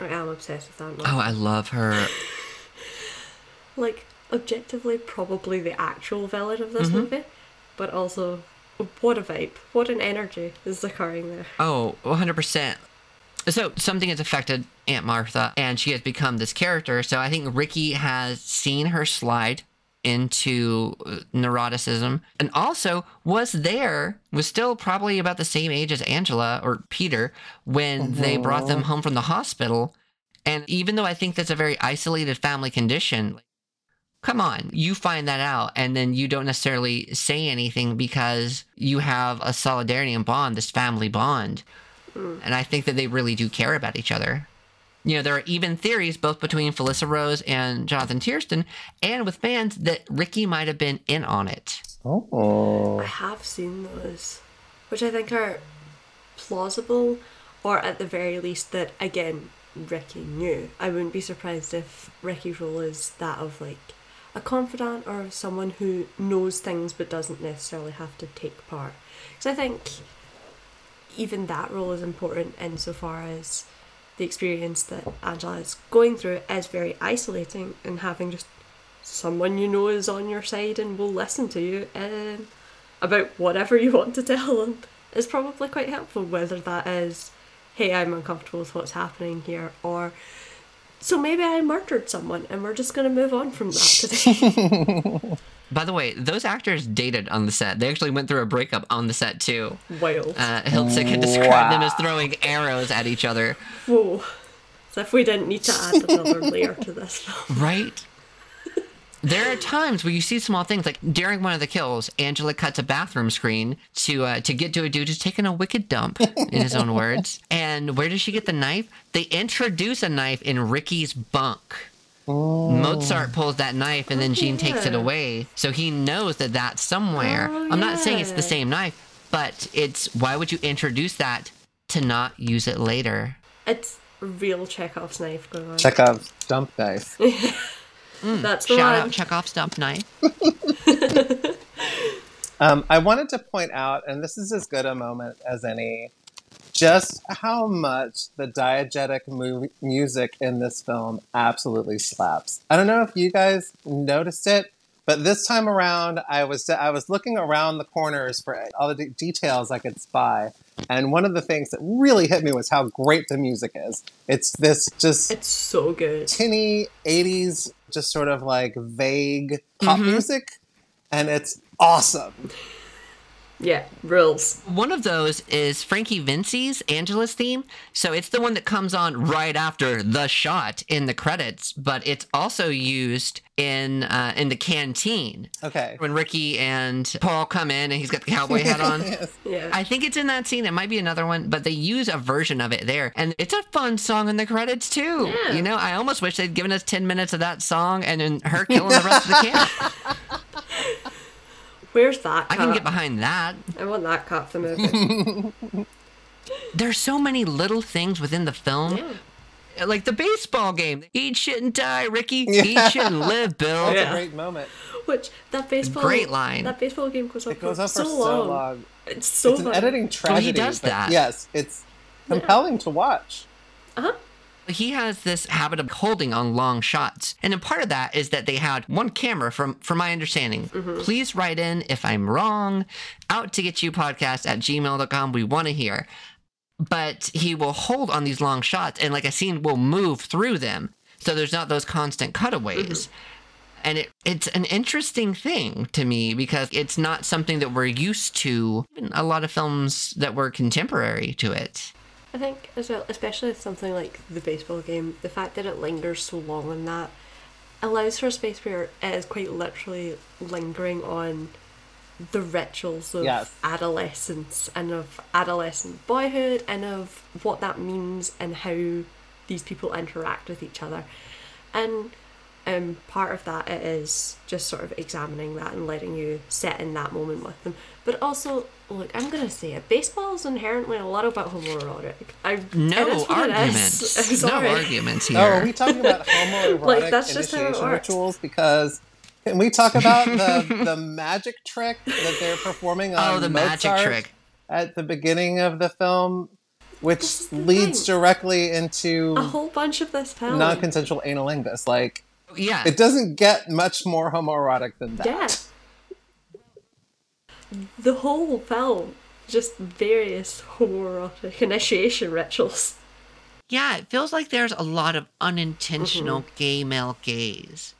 I am obsessed with that. Oh, I love her. Like objectively, probably the actual villain of this Mhm. movie, but also what a vibe, what an energy is occurring there. Oh, 100%. So something has affected Aunt Martha, and she has become this character. So I think Ricky has seen her slide into uh, neuroticism. And also was there was still probably about the same age as angela or peter when they brought them home from the hospital. And even though i think that's a very isolated family condition come on you find that out. And then you don't necessarily say anything because you have a solidarity and bond this family bond. And i think that they really do care about each other you know, there are even theories both between Felissa Rose and Jonathan Tiersten and with fans that Ricky might have been in on it. Oh. I have seen those, which I think are plausible, or at the very least that again Ricky knew. I wouldn't be surprised if Ricky's role is that of like a confidant or someone who knows things but doesn't necessarily have to take part. Because I think even that role is important insofar as the experience that Angela is going through is very isolating and having just someone you know is on your side and will listen to you um, about whatever you want to tell them is probably quite helpful, whether that is, hey, I'm uncomfortable with what's happening here, or so maybe I murdered someone and we're just going to move on from that today. By the way, those actors dated on the set. They actually went through a breakup on the set too. Wild. Uh, Hiltzik had described them as throwing arrows at each other. Whoa. As if we didn't need to add another layer to this film. Right? There are times where you see small things like during one of the kills, Angela cuts a bathroom screen to uh, to get to a dude who's taking a wicked dump, in his own words. And where does she get the knife? They introduce a knife in Ricky's bunk. Mozart pulls that knife and then Gene takes it away. So he knows that that's somewhere. Oh, I'm not saying it's the same knife, but it's why would you introduce that to not use it later? It's real Chekhov's knife going on. Chekhov's dump knife. That's the Shout one. out Chekhov's stump knife. Um, I wanted to point out, and this is as good a moment as any, just how much the diegetic mu- music in this film absolutely slaps. I don't know if you guys noticed it, but this time around, I was I was looking around the corners for all the de- details I could spy, and one of the things that really hit me was how great the music is. It's this just It's so good. tinny 80s just sort of like vague pop Mhm. music and it's awesome Yeah, rules. One of those is Frankie Vinci's Angela's theme. So it's the one that comes on right after the shot in the credits, but it's also used in uh, in the canteen okay when Ricky and Paul come in and he's got the cowboy hat on. Yes. Yeah. I think it's in that scene. It might be another one, but they use a version of it there. And it's a fun song in the credits, too. Yeah. You know, I almost wish they'd given us 10 minutes of that song and then her killing the rest of the camp. Where's that I can get behind that. I want that cut for the movie. There's so many little things within the film. yeah. Like the baseball game. Eat shit and die, Ricky. Yeah. Eat shit and live, Bill. That's Yeah. a great moment Which that baseball Great line. That baseball game goes on it goes for on for so, so long. long, It's so it's an long. editing tragedy He does that. yes it's compelling to watch Uh-huh. He has this habit of holding on long shots. And a part of that is that they had one camera from from my understanding. Mm-hmm. Please write in if i'm wrong. Out to get you podcast at gmail.com we want to hear. But he will hold on these long shots and like a scene will move through them. So there's not those constant cutaways. Mm-hmm. And it, it's an interesting thing to me because it's not something that we're used to. A lot of films that were contemporary to it I think as well, especially with something like the baseball game, the fact that it lingers so long on that allows for a space where it is quite literally lingering on the rituals of Yes. adolescence and of adolescent boyhood and of what that means and how these people interact with each other. And um, part of that it is just sort of examining that and letting you sit in that moment with them. But also, look, I'm gonna say it. Baseball is inherently a lot about homoerotic. I it no is what it is. arguments no Sorry. arguments here oh are we talking about homoerotic Like, that's just how it initiation works. rituals because can we talk about the the magic trick that they're performing on Oh, the magic trick. at the beginning of the film which This is the leads thing. directly into A whole bunch of this film. non-consensual analingus like Yeah. it doesn't get much more homoerotic than that Yeah. the whole film, just various homoerotic initiation rituals. Yeah, it feels like there's a lot of unintentional Mm-hmm. gay male gaze.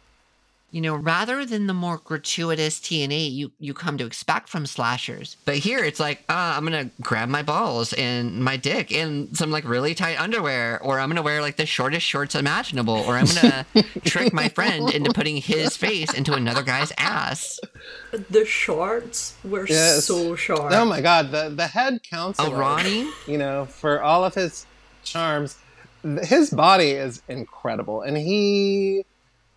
You know, rather than the more gratuitous TNA you, you come to expect from slashers. But here it's like, uh, I'm gonna grab my balls and my dick in some like really tight underwear, or I'm gonna wear like the shortest shorts imaginable, or I'm gonna trick my friend into putting his face into another guy's ass. The shorts were Yes. so short. Oh my god, the the head counselor. Oh, Ronnie? You know, for all of his charms, his body is incredible, and he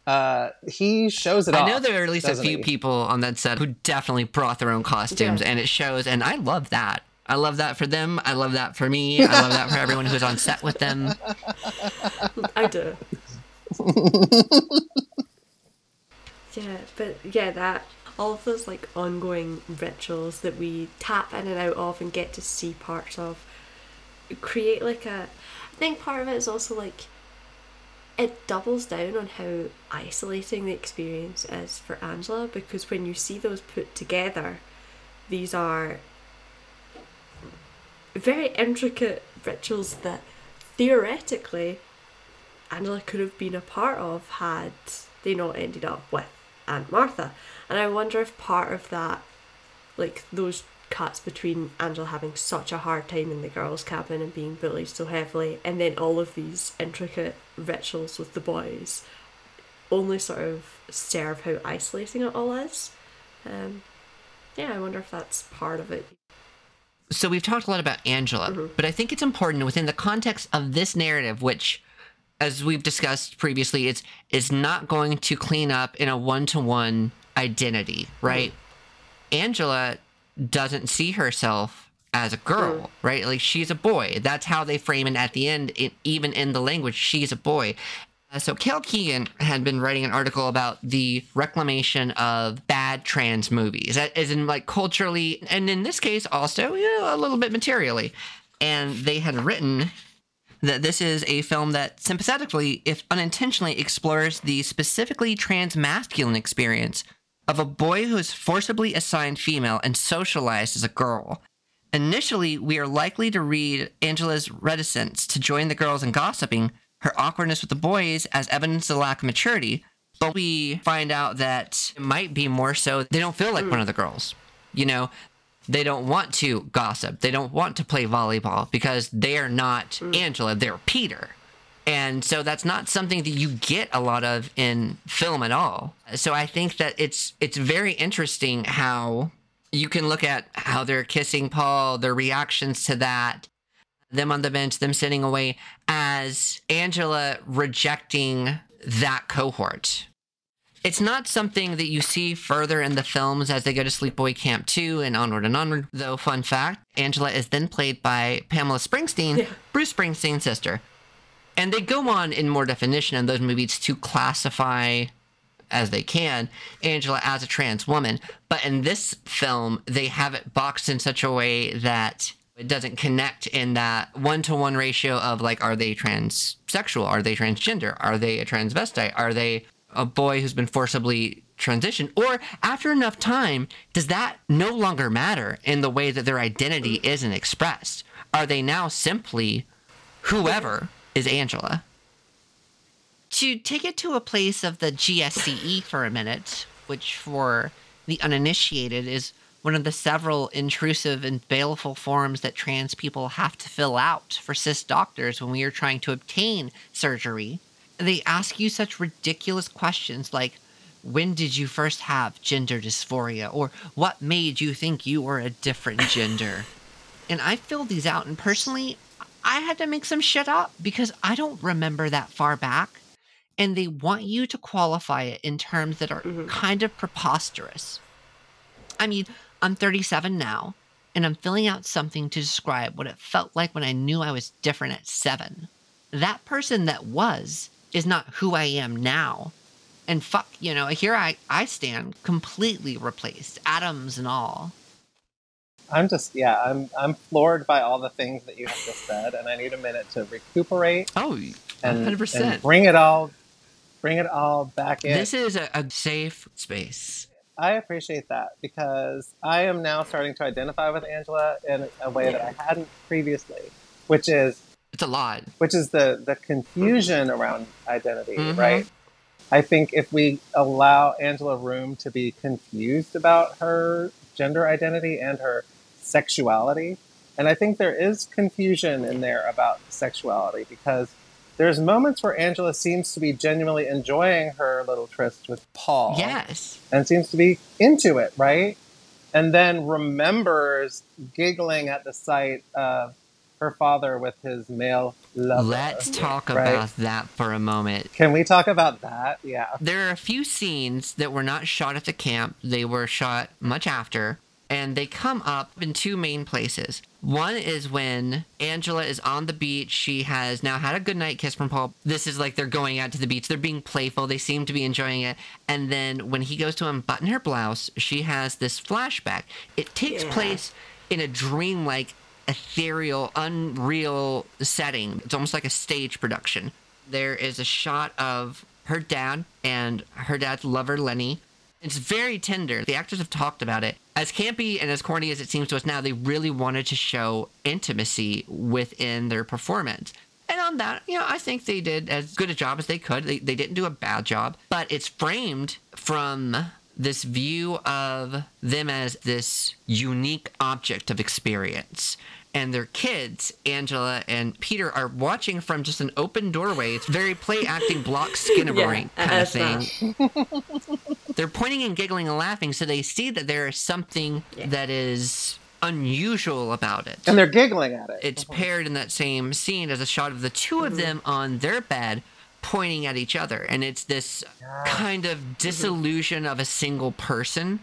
uh he shows it I off. know there are at least a few he? people on that set who definitely brought their own costumes, Yeah. and it shows. And I love that. I love that for them. I love that for me. I love that for everyone who's on set with them. I do. yeah, but yeah, that all of those like ongoing rituals that we tap in and out of and get to see parts of create like a. I think part of it is also like it doubles down on how isolating the experience is for Angela because when you see those put together, these are very intricate rituals that theoretically Angela could have been a part of had they not ended up with Aunt Martha. And I wonder if part of that, like those cuts between Angela having such a hard time in the girls' cabin and being bullied so heavily, and then all of these intricate rituals with the boys, only sort of serve how isolating it all is. Um, yeah, I wonder if that's part of it. So we've talked a lot about Angela, but I think it's important within the context of this narrative, which, as we've discussed previously, it's is not going to clean up in a one to one identity, right? Angela doesn't see herself as a girl, right? Like she's a boy. That's how they frame it at the end, it, even in the language, she's a boy. Uh, so Kel Keegan had been writing an article about the reclamation of bad trans movies, that is in like culturally, and in this case also you know, a little bit materially. And they had written that this is a film that sympathetically, if unintentionally, explores the specifically trans masculine experience of a boy who is forcibly assigned female and socialized as a girl. Initially, we are likely to read Angela's reticence to join the girls in gossiping, her awkwardness with the boys as evidence of lack of maturity, but we find out that it might be more so they don't feel like one of the girls. You know, they don't want to gossip. They don't want to play volleyball because they are not mm. Angela, they're Peter. And so that's not something that you get a lot of in film at all. So I think that it's it's very interesting how you can look at how they're kissing Paul, their reactions to that, them on the bench, them sitting away, as Angela rejecting that cohort. It's not something that you see further in the films as they go to Sleepaway Camp 2 and onward and onward. Though, fun fact Angela is then played by Pamela Springsteen, Yeah. Bruce Springsteen's sister. And they go on in more definition in those movies to classify as they can Angela as a trans woman. But in this film, they have it boxed in such a way that it doesn't connect in that one to one ratio of like, are they transsexual? Are they transgender? Are they a transvestite? Are they a boy who's been forcibly transitioned? Or after enough time, does that no longer matter in the way that their identity isn't expressed? Are they now simply whoever is Angela? To take it to a place of the GSCE for a minute, which for the uninitiated is one of the several intrusive and baleful forms that trans people have to fill out for cis doctors when we are trying to obtain surgery. They ask you such ridiculous questions like, when did you first have gender dysphoria? Or what made you think you were a different gender? and I filled these out, and personally, I had to make some shit up because I don't remember that far back. And they want you to qualify it in terms that are mm-hmm. kind of preposterous. I mean, I'm 37 now, and I'm filling out something to describe what it felt like when I knew I was different at seven. That person that was is not who I am now. And fuck, you know, here I, I stand completely replaced, atoms and all. I'm just yeah, I'm I'm floored by all the things that you have just said, and I need a minute to recuperate Oh, and, 100%. bring it all bring it all back in. This is a, a safe space. I appreciate that because I am now starting to identify with Angela in a way that I hadn't previously, which is It's a lot. which is the the confusion around identity, Mhm. right? I think if we allow Angela room to be confused about her gender identity and her sexuality, and I think there is confusion in there about sexuality because there's moments where Angela seems to be genuinely enjoying her little tryst with Paul Yes. and seems to be into it, right? And then remembers giggling at the sight of her father with his male lover. Let's talk right? about that for a moment. Can we talk about that? Yeah. There are a few scenes that were not shot at the camp, they were shot much after, and they come up in two main places. One is when Angela is on the beach. She has now had a goodnight kiss from Paul. This is like they're going out to the beach. They're being playful. They seem to be enjoying it. And then when he goes to unbutton her blouse, she has this flashback. It takes Yeah. place in a dreamlike, ethereal, unreal setting. It's almost like a stage production. There is a shot of her dad and her dad's lover, Lenny. It's very tender. The actors have talked about it. As campy and as corny as it seems to us now, they really wanted to show intimacy within their performance. And on that, you know, I think they did as good a job as they could. They, they didn't do a bad job, but it's framed from this view of them as this unique object of experience. And their kids, Angela and Peter, are watching from just an open doorway. It's very play acting block Skinamarink Yeah, kind of thing they're pointing and giggling and laughing, so they see that there is something Yeah. that is unusual about it. And they're giggling at it. It's paired in that same scene as a shot of the 2 of them on their bed pointing at each other. And it's this kind of disillusion of a single person.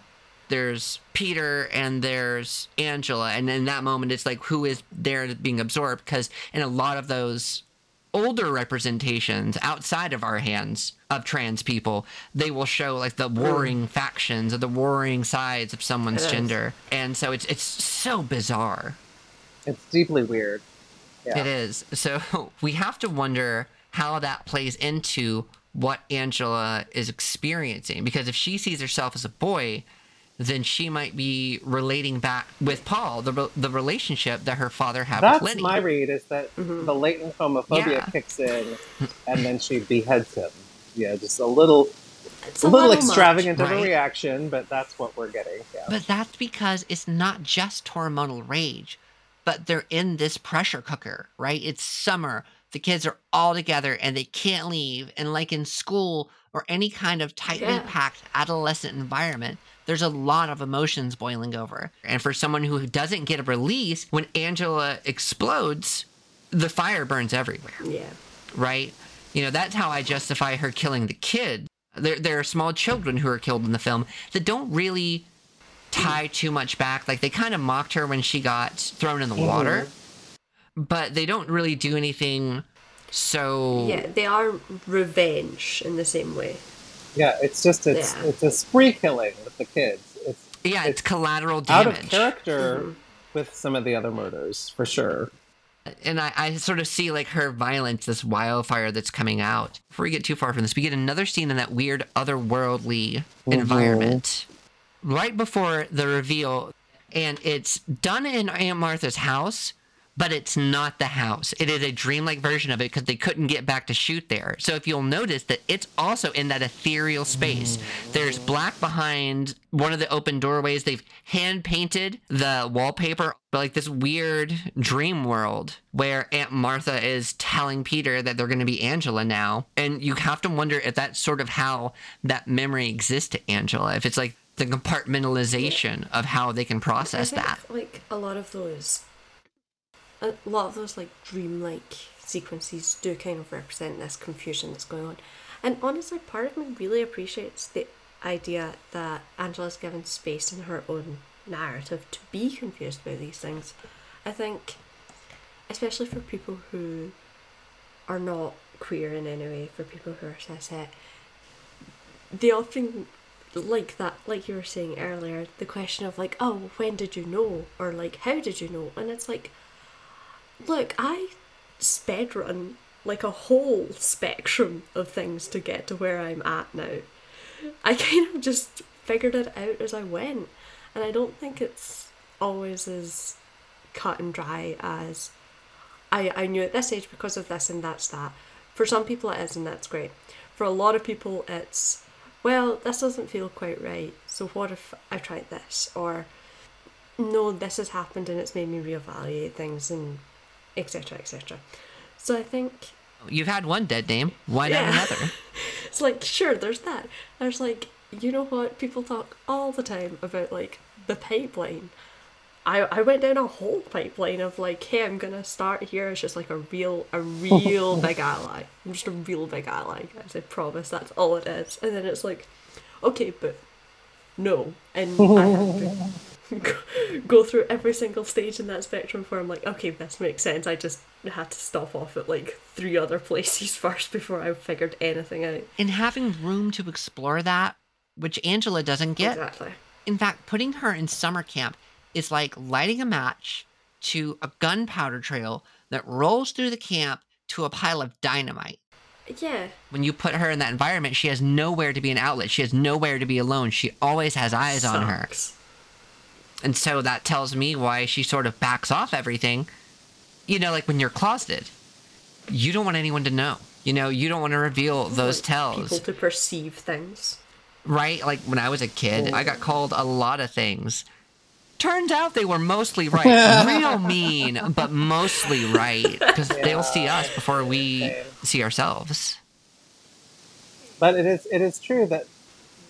There's Peter and there's Angela. And in that moment, it's like who is there being absorbed? Because in a lot of those older representations outside of our hands of trans people, they will show like the hmm. warring factions or the warring sides of someone's gender. And so it's it's so bizarre. It's deeply weird. Yeah. It is. So we have to wonder how that plays into what Angela is experiencing. Because if she sees herself as a boy, then she might be relating back with Paul, the, re- the relationship that her father had That's with Lenny. my read is that mm-hmm. the latent homophobia Yeah. kicks in and then she beheads him. Yeah, just a little It's a little, much. extravagant of Right. a reaction, but that's what we're getting. Yeah. But that's because it's not just hormonal rage, but they're in this pressure cooker, right? It's summer. The kids are all together and they can't leave. And like in school or any kind of tightly Yeah. packed adolescent environment, there's a lot of emotions boiling over. And for someone who doesn't get a release, when Angela explodes, the fire burns everywhere Yeah. right? You know, that's how I justify her killing the kid. There, there are small children who are killed in the film that don't really tie too much back. Like they kind of mocked her when she got thrown in the mm-hmm. water, but they don't really do anything. So Yeah, they are revenge in the same way. Yeah, it's just it's Yeah. it's a spree killing with the kids. It's yeah, it's, It's collateral out of damage. character mm-hmm. with some of the other murders for sure. and I, I sort of see like her violence, this wildfire that's coming out. Before we get too far from this, we get another scene in that weird otherworldly mm-hmm. environment right before the reveal, and it's done in Aunt Martha's house. But it's not the house. It is a dreamlike version of it because they couldn't get back to shoot there. So if you'll notice that it's also in that ethereal space. There's black behind one of the open doorways. They've hand painted the wallpaper, but like this weird dream world where Aunt Martha is telling Peter that they're going to be Angela now. And you have to wonder if that's sort of how that memory exists to Angela. If it's like the compartmentalization of how they can process that. Like a lot of those, a lot of those like dreamlike sequences do kind of represent this confusion that's going on. And honestly, part of me really appreciates the idea that Angela's given space in her own narrative to be confused by these things. I think, especially for people who are not queer in any way, for people who are cishet, they often like that like you were saying earlier the question of like oh when did you know or like how did you know and it's like look i sped run like a whole spectrum of things to get to where i'm at now i kind of just figured it out as I went. And I don't think it's always as cut and dry as I, I knew at this age because of this and that's that. For some people it is and that's great. For a lot of people it's well, this doesn't feel quite right, so what if I tried this? Or no, this has happened and it's made me reevaluate things and etc. etc. So I think You've had one dead name. Why Yeah. not another? it's like sure there's that. There's like you know what people talk all the time about like the pipeline. I I went down a whole pipeline of like, hey, I'm gonna start here as just like a real a real big ally. I'm just a real big ally, guys. I promise that's all it is. And then it's like, okay, but no, and I have to go, through every single stage in that spectrum where I'm like, okay, this makes sense. I just had to stop off at like three other places first before I figured anything out. and having room to explore that, which Angela doesn't get. Exactly. In fact, putting her in summer camp is like lighting a match to a gunpowder trail that rolls through the camp to a pile of dynamite. Yeah. When you put her in that environment, she has nowhere to be an outlet. She has nowhere to be alone. She always has eyes on her. Sucks. And so that tells me why she sort of backs off everything. You know, like when you're closeted, you don't want anyone to know. You know, you don't want to reveal those Like, tells. People to perceive things. right? Like when I was a kid, I got oh. called a lot of things. Turns out they were mostly right. Real mean, but mostly right. Because they'll see us before we Same. see ourselves. But it is it is true that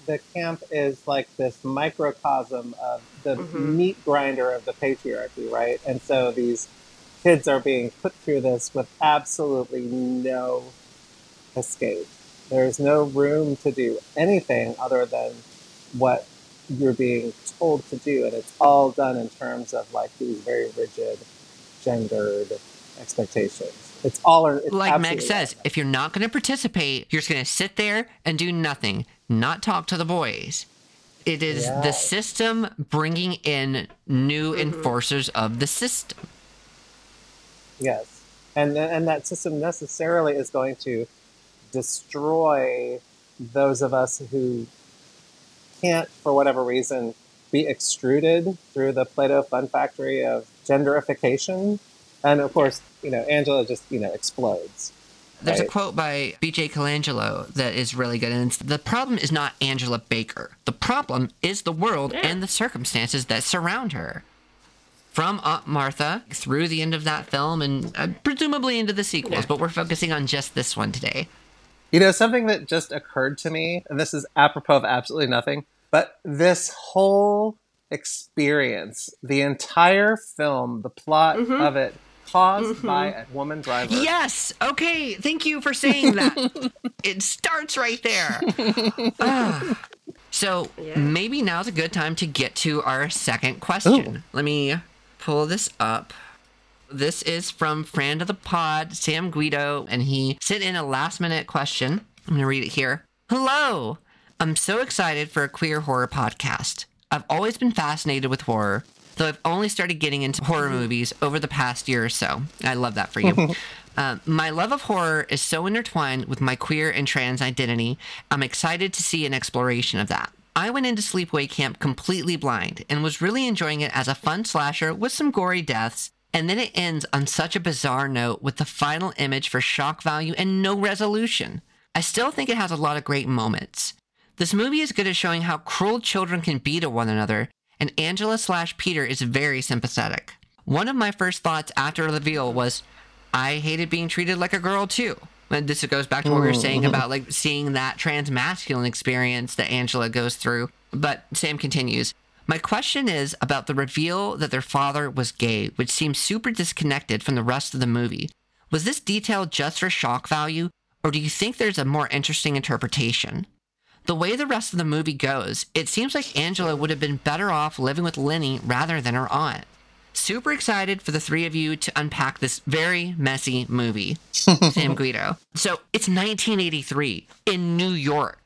the camp is like this microcosm of the mm-hmm. meat grinder of the patriarchy, right? And so these kids are being put through this with absolutely no escape. There's no room to do anything other than what you're being told to do, and it's all done in terms of like these very rigid, gendered expectations. It's all or it's Like Meg says, if you're not going to participate, you're just going to sit there and do nothing, not talk to the boys. It is the system bringing in new mm-hmm. enforcers of the system. Yes, and and that system necessarily is going to destroy those of us who can't, for whatever reason, be extruded through the Play-Doh fun factory of genderification. And of course, you know, Angela just you know explodes. There's a quote by BJ Colangelo that is really good, and it's, the problem is not Angela Baker. The problem is the world Yeah. and the circumstances that surround her. From Aunt Martha through the end of that film and uh, presumably into the sequels, Yeah. but we're focusing on just this one today. You know, something that just occurred to me, and this is apropos of absolutely nothing, but this whole experience, the entire film, the plot of it, caused by a woman driver. Yes. Okay. Thank you for saying that. it starts right there. Ah. So Yeah. maybe now's a good time to get to our second question. Let me pull this up. This is from friend of the pod, Sam Guido, and he sent in a last minute question. I'm going to read it here. Hello. I'm so excited for a queer horror podcast. I've always been fascinated with horror, though I've only started getting into horror movies over the past year or so. I love that for you. Uh, my love of horror is so intertwined with my queer and trans identity. I'm excited to see an exploration of that. I went into Sleepaway Camp completely blind and was really enjoying it as a fun slasher with some gory deaths. And then it ends on such a bizarre note with the final image for shock value and no resolution. I still think it has a lot of great moments. This movie is good at showing how cruel children can be to one another, and Angela slash Peter is very sympathetic. One of my first thoughts after the reveal was, I hated being treated like a girl too. And this goes back to what we were saying about like seeing that trans masculine experience that Angela goes through. But Sam continues. My question is about the reveal that their father was gay, which seems super disconnected from the rest of the movie. Was this detail just for shock value, or do you think there's a more interesting interpretation? The way the rest of the movie goes, it seems like Angela would have been better off living with Lenny rather than her aunt. Super excited for the three of you to unpack this very messy movie. Sam Guido. So it's 1983 in New York,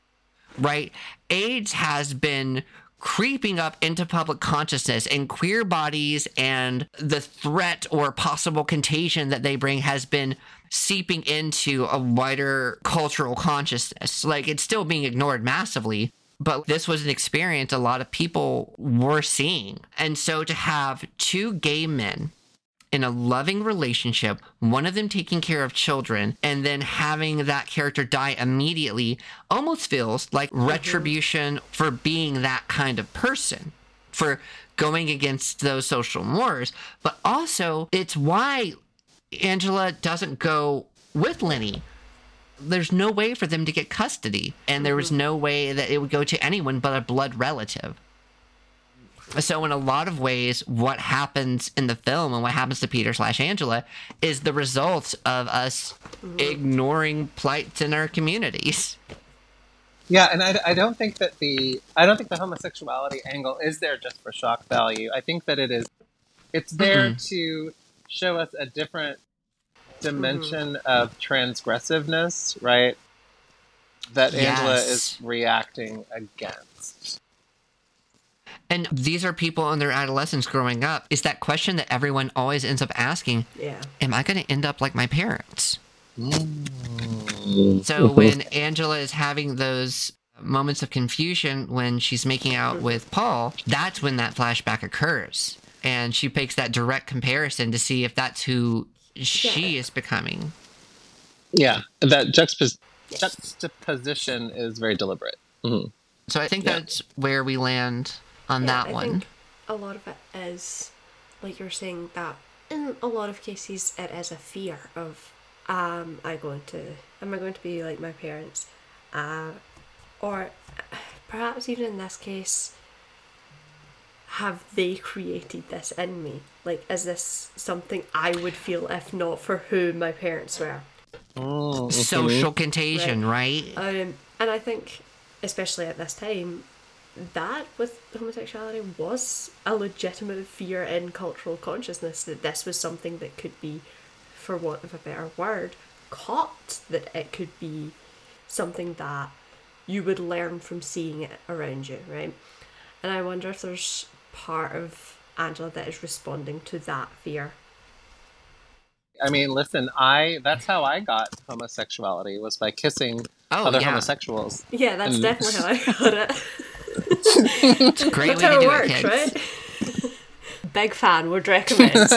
right? AIDS has been creeping up into public consciousness, and queer bodies and the threat or possible contagion that they bring has been seeping into a wider cultural consciousness. Like it's still being ignored massively, but this was an experience a lot of people were seeing. And so to have two gay men in a loving relationship, one of them taking care of children, and then having that character die immediately almost feels like mm-hmm. retribution for being that kind of person, for going against those social mores. But also, it's why Angela doesn't go with Lenny there's no way for them to get custody, and there was no way that it would go to anyone but a blood relative. So, in a lot of ways, what happens in the film and what happens to Peter slash Angela is the result of us ignoring plights in our communities. Yeah, and I, I don't think that the I don't think the homosexuality angle is there just for shock value. I think that it is it's there to show us a different dimension mm-hmm. of transgressiveness, right? That Angela is reacting against. And these are people in their adolescence growing up. Is that question that everyone always ends up asking Yeah. Am I going to end up like my parents? Mm. So when Angela is having those moments of confusion when she's making out with Paul, that's when that flashback occurs. And she makes that direct comparison to see if that's who she Yeah. is becoming. Yeah, that juxtapos- juxtaposition is very deliberate. Mhm. So I think Yeah. that's where we land on Yeah, that I one. think a lot of it is, like you're saying, that in a lot of cases it is a fear of, um, I going to, am I going to be like my parents, uh, or perhaps even in this case, have they created this in me? Like, is this something I would feel if not for who my parents were? Mm, Social contagion, right? Um, and I think, especially at this time, that with homosexuality was a legitimate fear in cultural consciousness that this was something that could be, for want of a better word, caught, that it could be something that you would learn from seeing it around you, right? And I wonder if there's part of Angela that is responding to that fear. I mean, listen, I that's how I got homosexuality was by kissing Oh, other yeah. homosexuals. Yeah, that's Mm. definitely how I got it. It's a great That's way to how do it works, it, kids. right? Big fan, would recommend.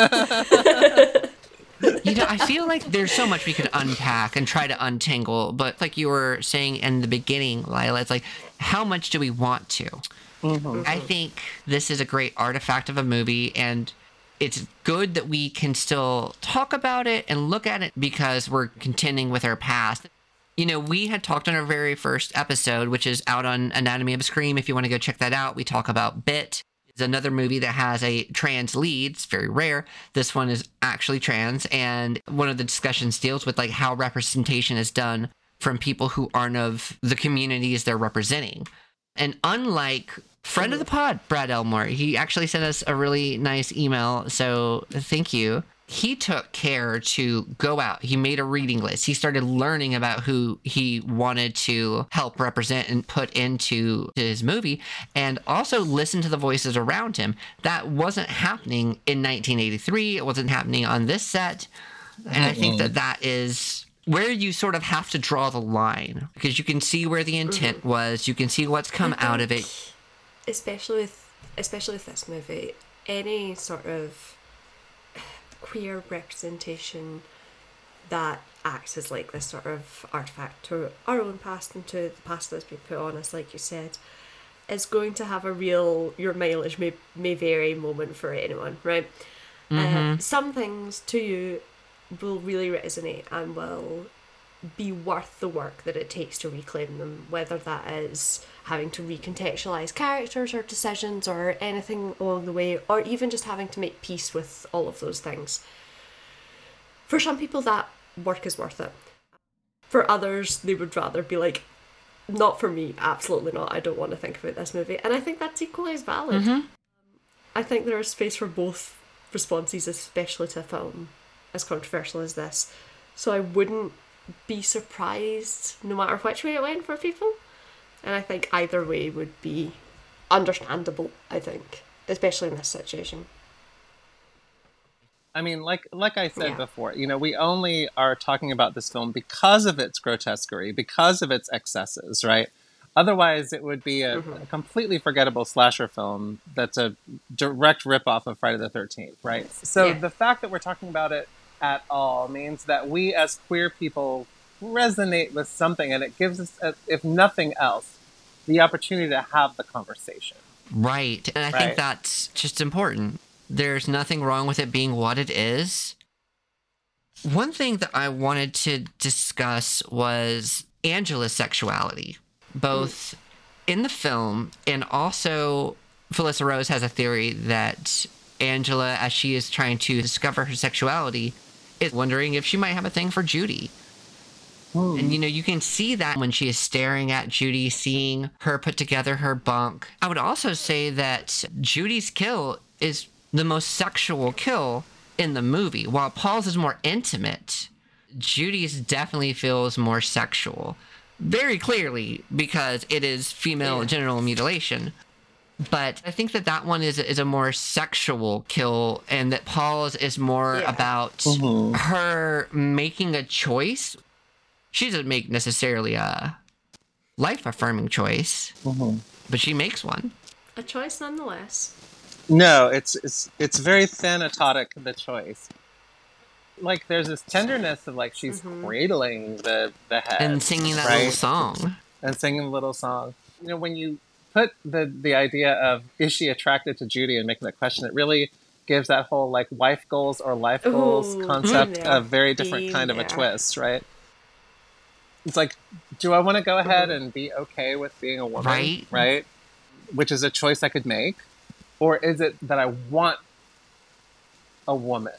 you know, I feel like there's so much we could unpack and try to untangle, but like you were saying in the beginning, Lilah, it's like, how much do we want to? Mm-hmm. I think this is a great artifact of a movie, and it's good that we can still talk about it and look at it because we're contending with our past. You know, we had talked on our very first episode, which is out on Anatomy of a Scream. If you want to go check that out, we talk about Bit. It's another movie that has a trans lead. It's very rare. This one is actually trans, and one of the discussions deals with like how representation is done from people who aren't of the communities they're representing. And unlike friend of the pod, Brad Elmore, he actually sent us a really nice email. So thank you. He took care to go out. He made a reading list. He started learning about who he wanted to help represent and put into his movie and also listen to the voices around him. That wasn't happening in 1983. It wasn't happening on this set. And I think that that is where you sort of have to draw the line because you can see where the intent mm-hmm. was, you can see what's come out of it. especially with especially with this movie, any sort of queer representation that acts as like this sort of artifact to our own past and to the past that's been put on us, like you said, is going to have a real your mileage may may vary moment for anyone, right? Uh, some things to you will really resonate and will be worth the work that it takes to reclaim them, whether that is having to recontextualize characters or decisions or anything along the way, or even just having to make peace with all of those things. For some people, that work is worth it. For others, they would rather be like, not for me, absolutely not. I don't want to think about this movie. And I think that's equally as valid. Mm-hmm. I think there is space for both responses, especially to a film as controversial as this. So I wouldn't be surprised no matter which way it went for people. And I think either way would be understandable, I think, especially in this situation. I mean, like like I said Yeah. before, you know, we only are talking about this film because of its grotesquerie, because of its excesses, right? Otherwise, it would be a, mm-hmm. a completely forgettable slasher film that's a direct ripoff of Friday the 13th, right? So Yeah. the fact that we're talking about it at all means that we as queer people resonate with something, and it gives us, uh, if nothing else, the opportunity to have the conversation. Right. And I Right. think that's just important. There's nothing wrong with it being what it is. One thing that I wanted to discuss was Angela's sexuality, both in the film and also Felissa Rose has a theory that Angela, as she is trying to discover her sexuality, is wondering if she might have a thing for Judy. Hmm. And you know, you can see that when she is staring at Judy, seeing her put together her bunk. I would also say that Judy's kill is the most sexual kill in the movie. While Paul's is more intimate, Judy's definitely feels more sexual. Very clearly, because it is female Yeah. genital mutilation. But I think that that one is is a more sexual kill, and that Paul's is more Yeah. about Mhm. her making a choice. She doesn't make necessarily a life affirming choice, Mhm. but she makes one. A choice nonetheless. No, it's it's it's very thanatotic the choice. Like there's this tenderness of like she's cradling the the head And singing that little song. and singing a little song. You know, when you put the the idea of is she attracted to Judy and making that question, it really gives that whole like wife goals or life goals Ooh, concept been a very different been kind of a twist, right? It's like, do I want to go ahead mm-hmm. and be okay with being a woman, Right. Right, which is a choice I could make, or is it that I want a woman?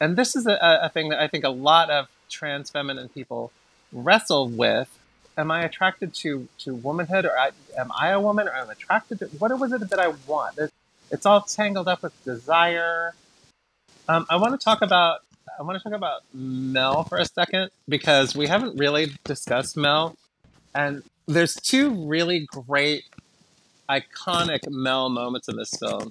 And this is a, a thing that I think a lot of trans feminine people wrestle with. Am I attracted to, to womanhood, or I, am I a woman, or am I attracted to what was it that I want? It's, it's all tangled up with desire. Um, I want to talk about I want to talk about Mel for a second because we haven't really discussed Mel, and there's two really great, iconic Mel moments in this film.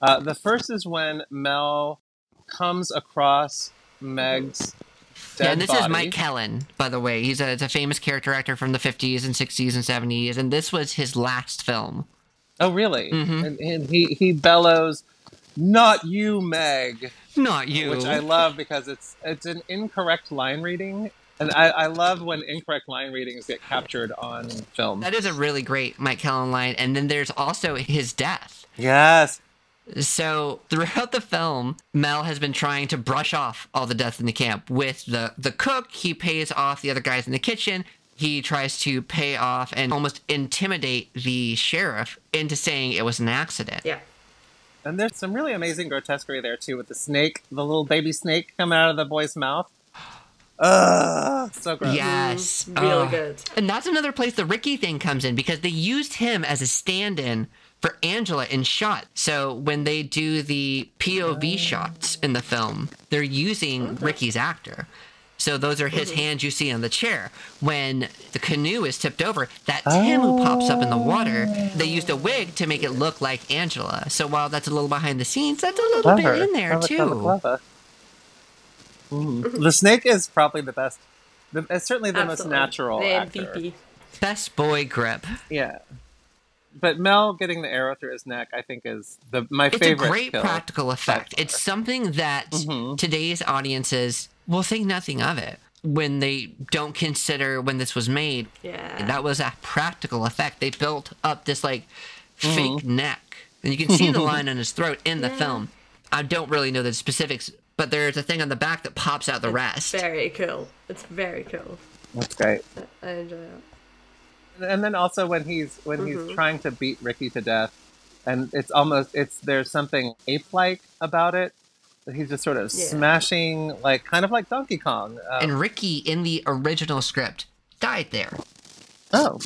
Uh, the first is when Mel comes across Meg's yeah, and this body. is Mike Kellin, by the way. He's a, a famous character actor from the 50s and 60s and 70s, and this was his last film. Oh, really? Mhm. And, and he he bellows, "Not you, Meg," Not you. which I love because it's it's an incorrect line reading, and I, I love when incorrect line readings get captured on film. that is a really great Mike Kellin line. And then there's also his death. Yes. So throughout the film, Mel has been trying to brush off all the deaths in the camp. With the the cook, he pays off the other guys in the kitchen. He tries to pay off and almost intimidate the sheriff into saying it was an accident. Yeah. And there's some really amazing grotesquerie there too, with the snake, the little baby snake coming out of the boy's mouth. Ugh, so gross. Yes, Mm, really Ugh. good. And that's another place the Ricky thing comes in because they used him as a stand-in for Angela in shot. So when they do the POV oh. shots in the film, they're using oh, Ricky's actor. So those are his hands you see on the chair. When the canoe is tipped over, that him who pops up in the water. They oh. used a wig to make it look like Angela. So while that's a little behind the scenes, that's a little Clever. bit in there Clever, clever, too. clever. The snake is probably the best. The, it's certainly the Absolutely. most natural The actor. MVP. Best boy grip. Yeah. But Mel getting the arrow through his neck, I think, is the my it's favorite. It's a great kill. practical effect. It's something that Mhm. today's audiences will think nothing of it when they don't consider when this was made. Yeah. That was a practical effect. They built up this like Mm-hmm. fake neck, and you can see the line on his throat in the Yeah. film. I don't really know the specifics, but there's a thing on the back that pops out the rest. Very cool. It's very cool. That's great. I enjoy it. And then also when he's when Mm-hmm. he's trying to beat Ricky to death, and it's almost it's there's something ape-like about it. He's just sort of Yeah. smashing, like kind of like Donkey Kong. Um, And Ricky in the original script died there. oh,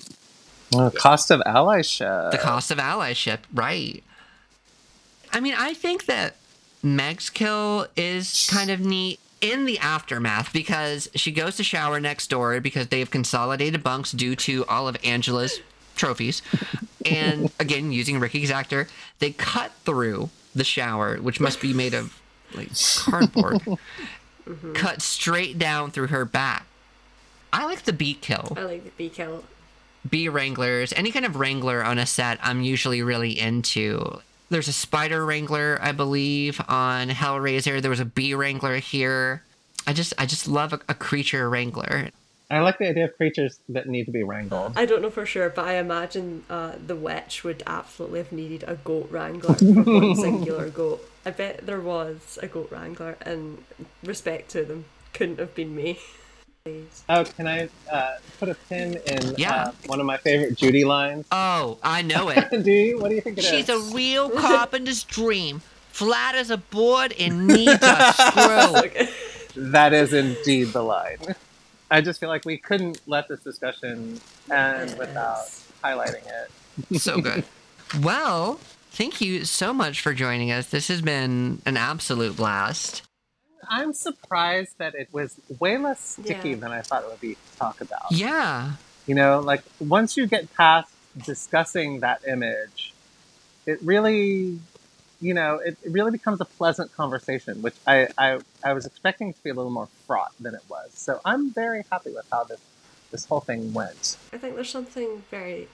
well, cost of allyship. The cost of allyship, right. I mean, I think that Meg's kill is kind of neat in the aftermath because she goes to shower next door because they have consolidated bunks due to all of Angela's trophies. And again, using Ricky's actor, they cut through the shower, which must be made of like cardboard, mm-hmm. cut straight down through her back. I like the beat kill. I like the B kill. bee wranglers, any kind of wrangler on a set, I'm usually really into. There's a spider wrangler, I believe, on Hellraiser. There was a bee wrangler here. I just, I just love a, a creature wrangler. I like the idea of creatures that need to be wrangled. I don't know for sure, but I imagine uh, the witch would absolutely have needed a goat wrangler for one singular goat. I bet there was a goat wrangler, and respect to them, couldn't have been me. Please. Oh, can I uh, put a pin in Yeah. uh, one of my favorite Judy lines? Oh, I know it. do you? What do you think it is? She's a real carpenter's dream, flat as a board and needs a screw. That is indeed the line. I just feel like we couldn't let this discussion end without highlighting it. so good. Well, thank you so much for joining us. This has been an absolute blast. I'm surprised that it was way less sticky Yeah. than I thought it would be to talk about. Yeah. You know, like once you get past discussing that image, it really, you know, it, it really becomes a pleasant conversation, which I, I, I was expecting to be a little more fraught than it was. So I'm very happy with how this, this whole thing went. I think there's something very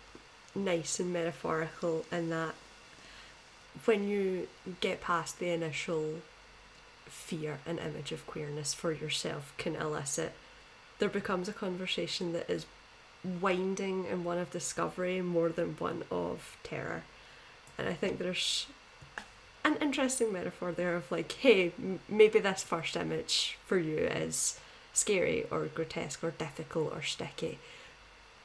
nice and metaphorical in that when you get past the initial fear and image of queerness for yourself can elicit, there becomes a conversation that is winding and one of discovery more than one of terror. And I think there's an interesting metaphor there of like, hey, m- maybe this first image for you is scary or grotesque or difficult or sticky.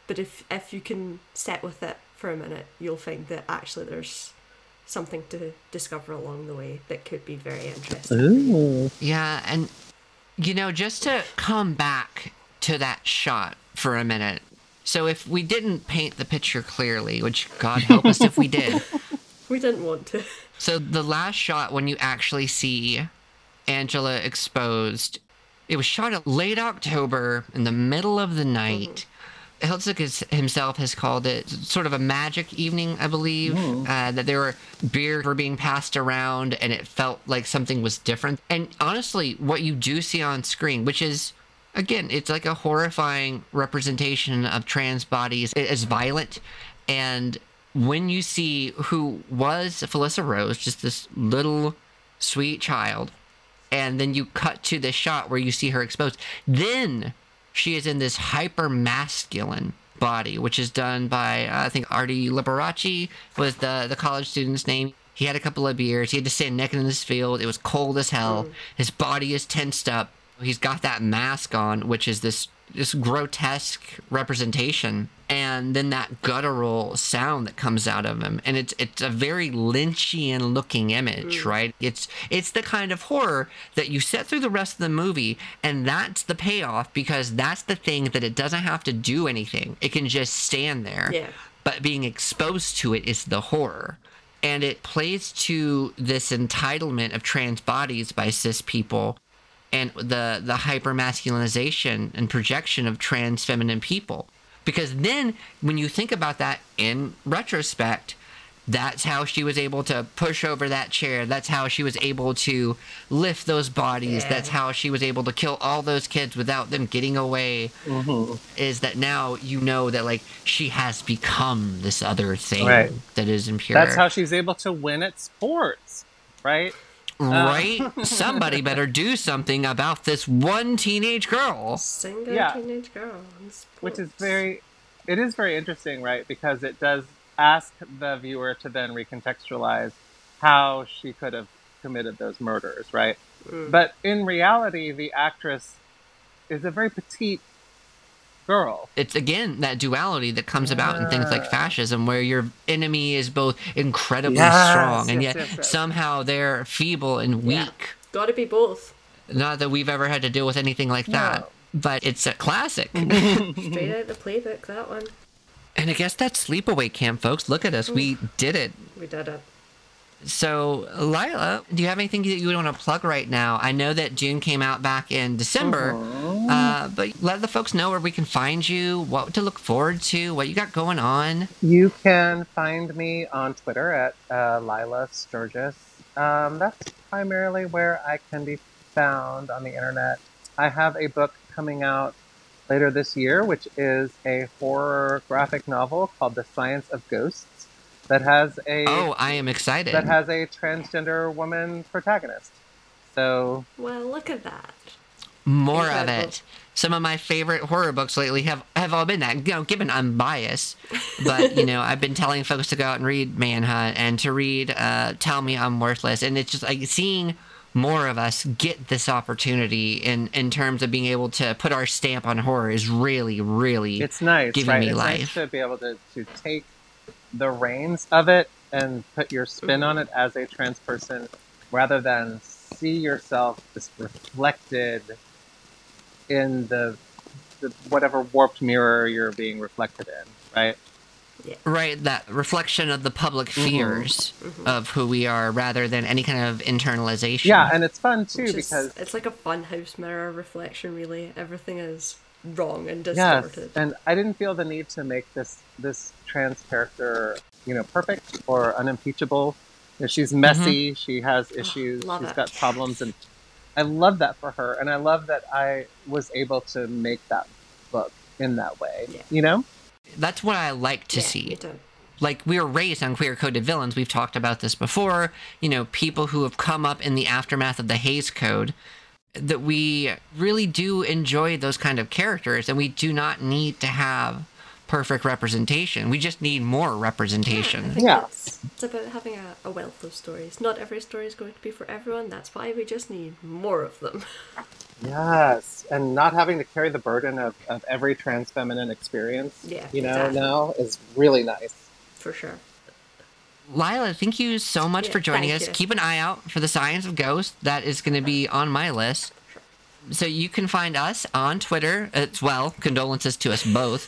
But if if you can sit with it for a minute, you'll find that actually there's something to discover along the way that could be very interesting. Ooh. Yeah. And, you know, just to come back to that shot for a minute. So, if we didn't paint the picture clearly, which God help us if we did. We didn't want to. So, the last shot when you actually see Angela exposed, it was shot at late October in the middle of the night. Hiltzik is, himself has called it sort of a magic evening, I believe. Uh, that there were beers were being passed around, and it felt like something was different. And honestly, what you do see on screen, which is again, it's like a horrifying representation of trans bodies It is violent, and when you see who was Felissa Rose, just this little sweet child, and then you cut to this shot where you see her exposed, then she is in this hyper masculine body, which is done by uh, I think Artie Liberace was the the college student's name. He had a couple of beers. He had to stand naked in this field. It was cold as hell. His body is tensed up. He's got that mask on, which is this this grotesque representation, and then that guttural sound that comes out of him, and it's it's a very Lynchian looking image, mm. right? It's it's the kind of horror that you set through the rest of the movie, and that's the payoff because that's the thing that it doesn't have to do anything; it can just stand there. Yeah. But being exposed to it is the horror and it plays to this entitlement of trans bodies by cis people and the the hyper masculinization and projection of trans feminine people because then when you think about that in retrospect that's how she was able to push over that chair that's how she was able to lift those bodies Yeah. that's how she was able to kill all those kids without them getting away mm-hmm. is that now you know that like she has become this other thing Right. that is impure That's how she's able to win at sports, right? Uh. right? Somebody better do something about this one teenage girl. Single Yeah. teenage girl. which is very it is very interesting right? Because it does ask the viewer to then recontextualize how she could have committed those murders right? Mm. But in reality the actress is a very petite girl it's again that duality that comes about in things like fascism where your enemy is both incredibly Yes, strong and yes, yet yes, yes. somehow they're feeble and Yeah. weak Gotta be both. not that we've ever had to deal with anything like that No. but it's a classic Straight out the playbook, that one. and i guess that's sleepaway camp folks look at us we mm. did it We did it. So, Lilah, do you have anything that you would want to plug right now? I know that June came out back in December, uh-huh. Uh, but let the folks know where we can find you, what to look forward to, what you got going on. you can find me on twitter at uh, lilah sturges um, that's primarily where i can be found on the internet i have a book coming out later this year, which is a horror graphic novel called The Science of Ghosts that has a Oh, I am excited. that has a transgender woman protagonist. So Well, look at that. More of it. Some of my favorite horror books lately have, have all been that. You know, given I'm biased, but you know, I've been telling folks to go out and read Manhunt and to read uh, Tell Me I'm Worthless, and it's just like seeing more of us get this opportunity in in terms of being able to put our stamp on horror is really, really it's nice, giving right? me it's life. nice to be able to, to take the reins of it and put your spin on it as a trans person rather than see yourself just reflected in the, the whatever warped mirror you're being reflected in, right? right that reflection of the public Mm-hmm. fears of who we are rather than any kind of internalization. Yeah, and it's fun too Which is- because it's like a fun house mirror reflection. Really, everything is wrong and distorted. yes, distorted. and I didn't feel the need to make this this trans character, you know, perfect or unimpeachable. You know, she's messy. She has issues. love she's it. got problems, and I love that for her. And I love that I was able to make that book in that way. Yeah. You know? that's what I like to yeah, see. like we were raised on queer coded villains we've talked about this before you know people who have come up in the aftermath of the Hays code that we really do enjoy those kind of characters and we do not need to have perfect representation we just need more representation think Yeah. it's, it's about having a, a wealth of stories. Not every story is going to be for everyone. That's why we just need more of them. Yes, and not having to carry the burden of, of every trans feminine experience. Yeah, you know exactly. now is really nice. For sure. lilah thank you so much Yeah, for joining thank us you. keep an eye out for the science of ghosts that is going to be on my list so you can find us on twitter as well condolences to us both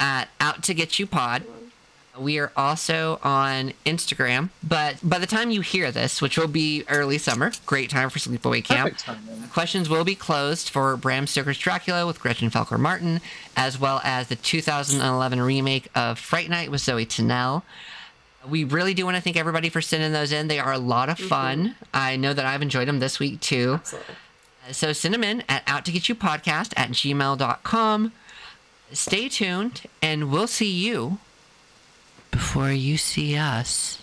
at out to get you pod We are also on Instagram, but by the time you hear this, which will be early summer, great time for sleepaway camp. Questions will be closed for Bram Stoker's Dracula with Gretchen Felker Martin, as well as the 2011 remake of Fright Night with Zoe Tennell. We really do want to thank everybody for sending those in. They are a lot of mm-hmm. fun. I know that I've enjoyed them this week too. Absolutely. So send them in at out to get you podcast at gmail.com. Stay tuned, and we'll see you before you see us.